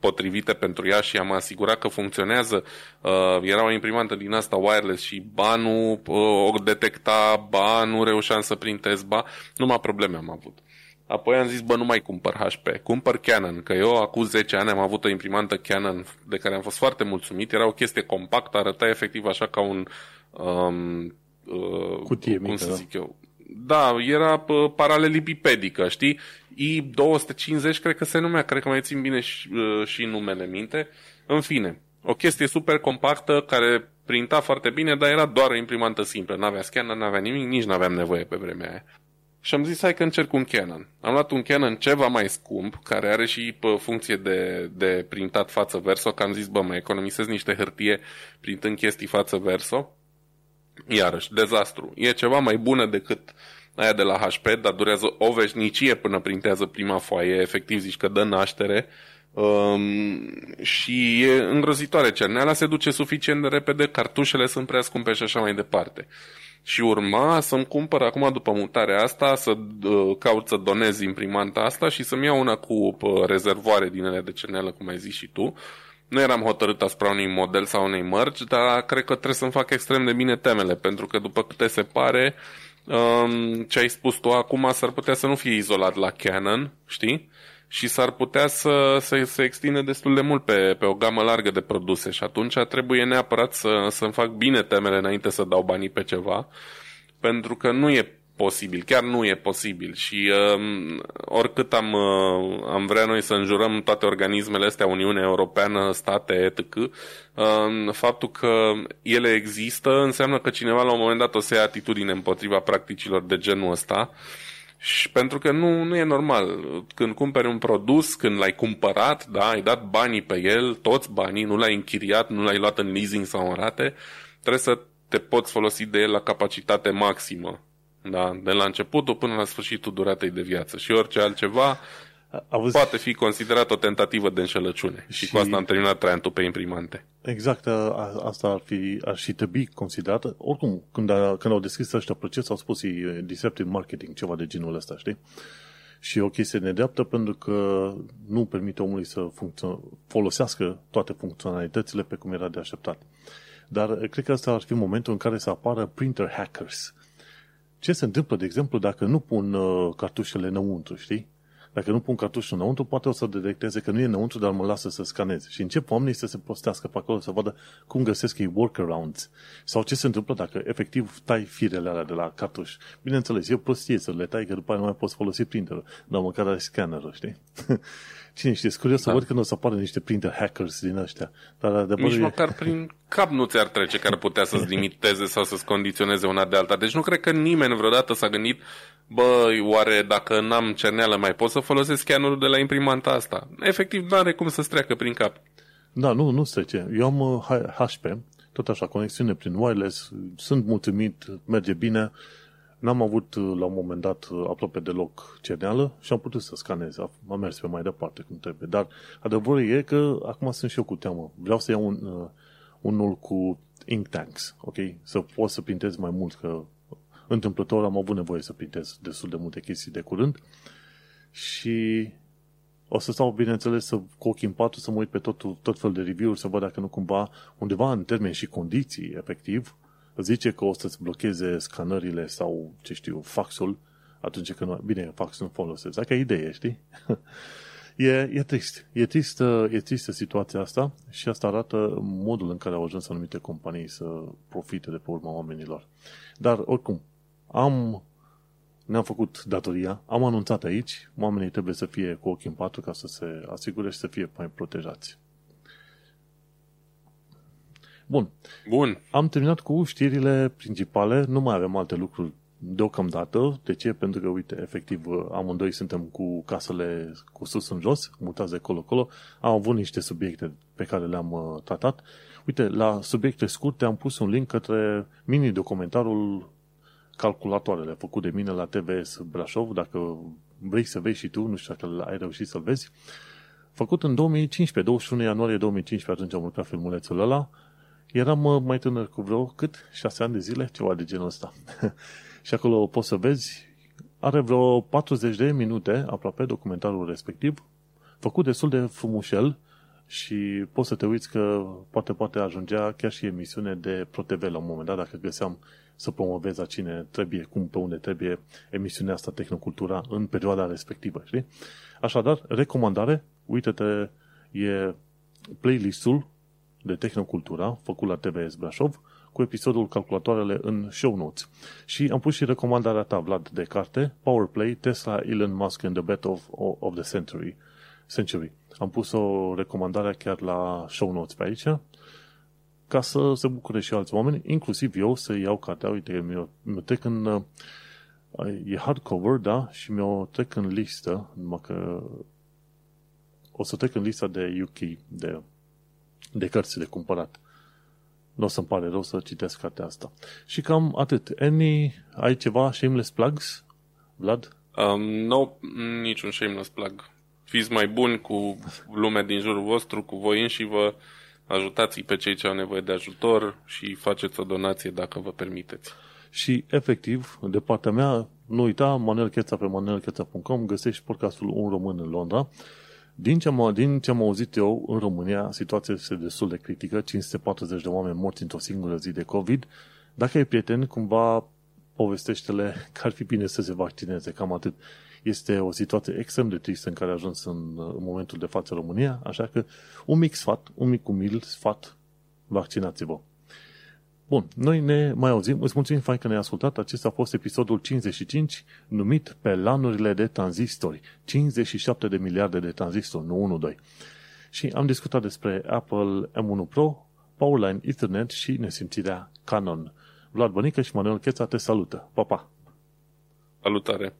B: potrivite pentru ea și am asigurat că funcționează. Uh, era o imprimantă din asta wireless și ba nu uh, o detecta, ba nu reușeam să printez, ba numai probleme am avut. Apoi am zis, bă, nu mai cumpăr HP, cumpăr Canon, că eu acum 10 ani am avut o imprimantă Canon de care am fost foarte mulțumit. Era o chestie compactă, arăta efectiv așa ca un... Um,
A: uh, Cutie
B: cum
A: mică,
B: să
A: da.
B: zic eu, da, era uh, paralelipipedică, știi? I250 cred că se numea, cred că mai țin bine și, uh, și numele minte. În fine, o chestie super compactă care printa foarte bine, dar era doar o imprimantă simplă. N-avea scanner, n-avea nimic, nici n-aveam nevoie pe vremea aia. Și am zis, hai că încerc un Canon. Am luat un Canon ceva mai scump, care are și pe funcție de, de printat față verso, că am zis, bă, mai economisez niște hârtie printând chestii față verso. Iarăși, dezastru. E ceva mai bună decât aia de la HP, dar durează o veșnicie până printează prima foaie, efectiv zici că dă naștere. Um, și e îngrozitoare cerneala, se duce suficient de repede, cartușele sunt prea scumpe și așa mai departe. Și urma să-mi cumpăr acum după mutarea asta, să uh, caut să donez imprimanta asta și să-mi iau una cu uh, rezervoare din ele de cerneală, cum ai zis și tu. Nu eram hotărât asupra unui model sau unei mărci, dar cred că trebuie să-mi fac extrem de bine temele, pentru că după câte se pare, um, ce ai spus tu acum s-ar putea să nu fie izolat la Canon, știi? Și s-ar putea să se să extinde destul de mult pe, pe o gamă largă de produse și atunci trebuie neapărat să, să-mi fac bine temele înainte să dau banii pe ceva, pentru că nu e posibil, chiar nu e posibil și uh, oricât am, uh, am vrea noi să înjurăm toate organismele astea, Uniunea Europeană, state, etc., uh, faptul că ele există înseamnă că cineva la un moment dat o să ia atitudine împotriva practicilor de genul ăsta și pentru că nu, nu e normal. Când cumperi un produs, când l-ai cumpărat, da, ai dat banii pe el, toți banii, nu l-ai închiriat, nu l-ai luat în leasing sau în rate, trebuie să te poți folosi de el la capacitate maximă. Da, de la începutul până la sfârșitul duratei de viață. Și orice altceva Auzi... poate fi considerat o tentativă de înșelăciune. Și, și cu asta am terminat traiantul pe imprimante.
A: Exact, a, asta ar fi, ar și trebui considerată. Oricum, când, a, când au deschis ăștia proces, au spus e deceptive marketing, ceva de genul ăsta, știi? Și o chestie nedreaptă pentru că nu permite omului să funcțio- folosească toate funcționalitățile pe cum era de așteptat. Dar cred că asta ar fi momentul în care să apară printer hackers ce se întâmplă, de exemplu, dacă nu pun uh, cartușele înăuntru, știi? Dacă nu pun cartușul înăuntru, poate o să detecteze că nu e înăuntru, dar mă lasă să scaneze. Și încep oamenii să se prostească pe acolo, să vadă cum găsesc ei workarounds. Sau ce se întâmplă dacă efectiv tai firele alea de la cartuș. Bineînțeles, e o prostie să le tai, că după aia nu mai poți folosi printerul, dar măcar ai scannerul, știi? Cine știe, curios da. să văd când o să apară niște printer hackers din ăștia. Dar
B: de Nici măcar prin cap nu ți-ar trece care putea să-ți limiteze sau să-ți condiționeze una de alta. Deci nu cred că nimeni vreodată s-a gândit bă, oare dacă n-am cerneală mai pot să folosesc scannerul de la imprimanta asta? Efectiv, nu are cum să-ți treacă prin cap.
A: Da, nu, nu trece. Eu am HP, uh, tot așa, conexiune prin wireless, sunt mulțumit, merge bine, N-am avut uh, la un moment dat uh, aproape deloc cerneală și am putut să scanez. Am mers pe mai departe cum trebuie. Dar adevărul e că acum sunt și eu cu teamă. Vreau să iau un, uh, unul cu ink tanks, ok? Să pot să pintez mai mult, că întâmplător am avut nevoie să pintez destul de multe chestii de curând și o să stau, bineînțeles, să, cu ochii în patru să mă uit pe tot, tot fel de review-uri, să văd dacă nu cumva undeva în termeni și condiții, efectiv, zice că o să-ți blocheze scanările sau, ce știu, faxul atunci când nu... Bine, faxul nu folosesc. Dacă idee, știi? e, e trist. E tristă, e tristă situația asta și asta arată modul în care au ajuns anumite companii să profite de pe urma oamenilor. Dar, oricum, am ne-am făcut datoria, am anunțat aici, oamenii trebuie să fie cu ochii în patru ca să se asigure și să fie mai protejați. Bun.
B: Bun.
A: Am terminat cu știrile principale, nu mai avem alte lucruri deocamdată. De ce? Pentru că, uite, efectiv, amândoi suntem cu casele cu sus în jos, mutați de acolo-acolo. Am avut niște subiecte pe care le-am uh, tratat. Uite, la subiecte scurte am pus un link către mini-documentarul calculatoarele făcut de mine la TVS Brașov, dacă vrei să vezi și tu, nu știu dacă ai reușit să-l vezi, făcut în 2015, 21 ianuarie 2015, atunci am lucrat filmulețul ăla, Eram mai tânăr cu vreo cât? Șase ani de zile? Ceva de genul ăsta. și acolo poți să vezi, are vreo 40 de minute aproape documentarul respectiv, făcut destul de frumușel și poți să te uiți că poate poate ajungea chiar și emisiune de ProTV la un moment dat, dacă găseam să promovezi a cine trebuie, cum pe unde trebuie emisiunea asta Tehnocultura în perioada respectivă, știi? Așadar, recomandare, uite-te, e playlistul de Tehnocultura, făcut la TVS Brașov, cu episodul Calculatoarele în show notes. Și am pus și recomandarea ta, Vlad, de carte, Powerplay, Tesla, Elon Musk and the Bet of, of the Century. Century. Am pus o recomandare chiar la show notes pe aici, ca să se bucure și alți oameni, inclusiv eu, să iau cartea. Uite, mi-o, mi trec în... Uh, e hardcover, da? Și mi-o trec în listă, numai că o să trec în lista de UK, de de cărți de cumpărat. Nu o să-mi pare rău să citesc cartea asta. Și cam atât. Any, ai ceva shameless plugs, Vlad?
B: Um, nu, no, niciun shameless plug. Fiți mai buni cu lumea din jurul vostru, cu voi și vă ajutați pe cei ce au nevoie de ajutor și faceți o donație dacă vă permiteți.
A: Și, efectiv, de partea mea, nu uita, Manuel Cheța pe manuelcheța.com găsești podcastul Un Român în Londra din ce, am, din ce am auzit eu, în România, situația este destul de critică, 540 de oameni morți într-o singură zi de COVID. Dacă ai prieten, cumva povestește-le că ar fi bine să se vaccineze, cam atât. Este o situație extrem de tristă în care a ajuns în, în momentul de față România, așa că un mic sfat, un mic umil sfat, vaccinați-vă. Bun, noi ne mai auzim. Îți mulțumim fain că ne-ai ascultat. Acesta a fost episodul 55, numit pe lanurile de tranzistori. 57 de miliarde de tranzistori, nu 1-2. Și am discutat despre Apple M1 Pro, Powerline Ethernet și nesimțirea Canon. Vlad Bănică și Manuel Cheța te salută. Pa, pa!
B: Salutare!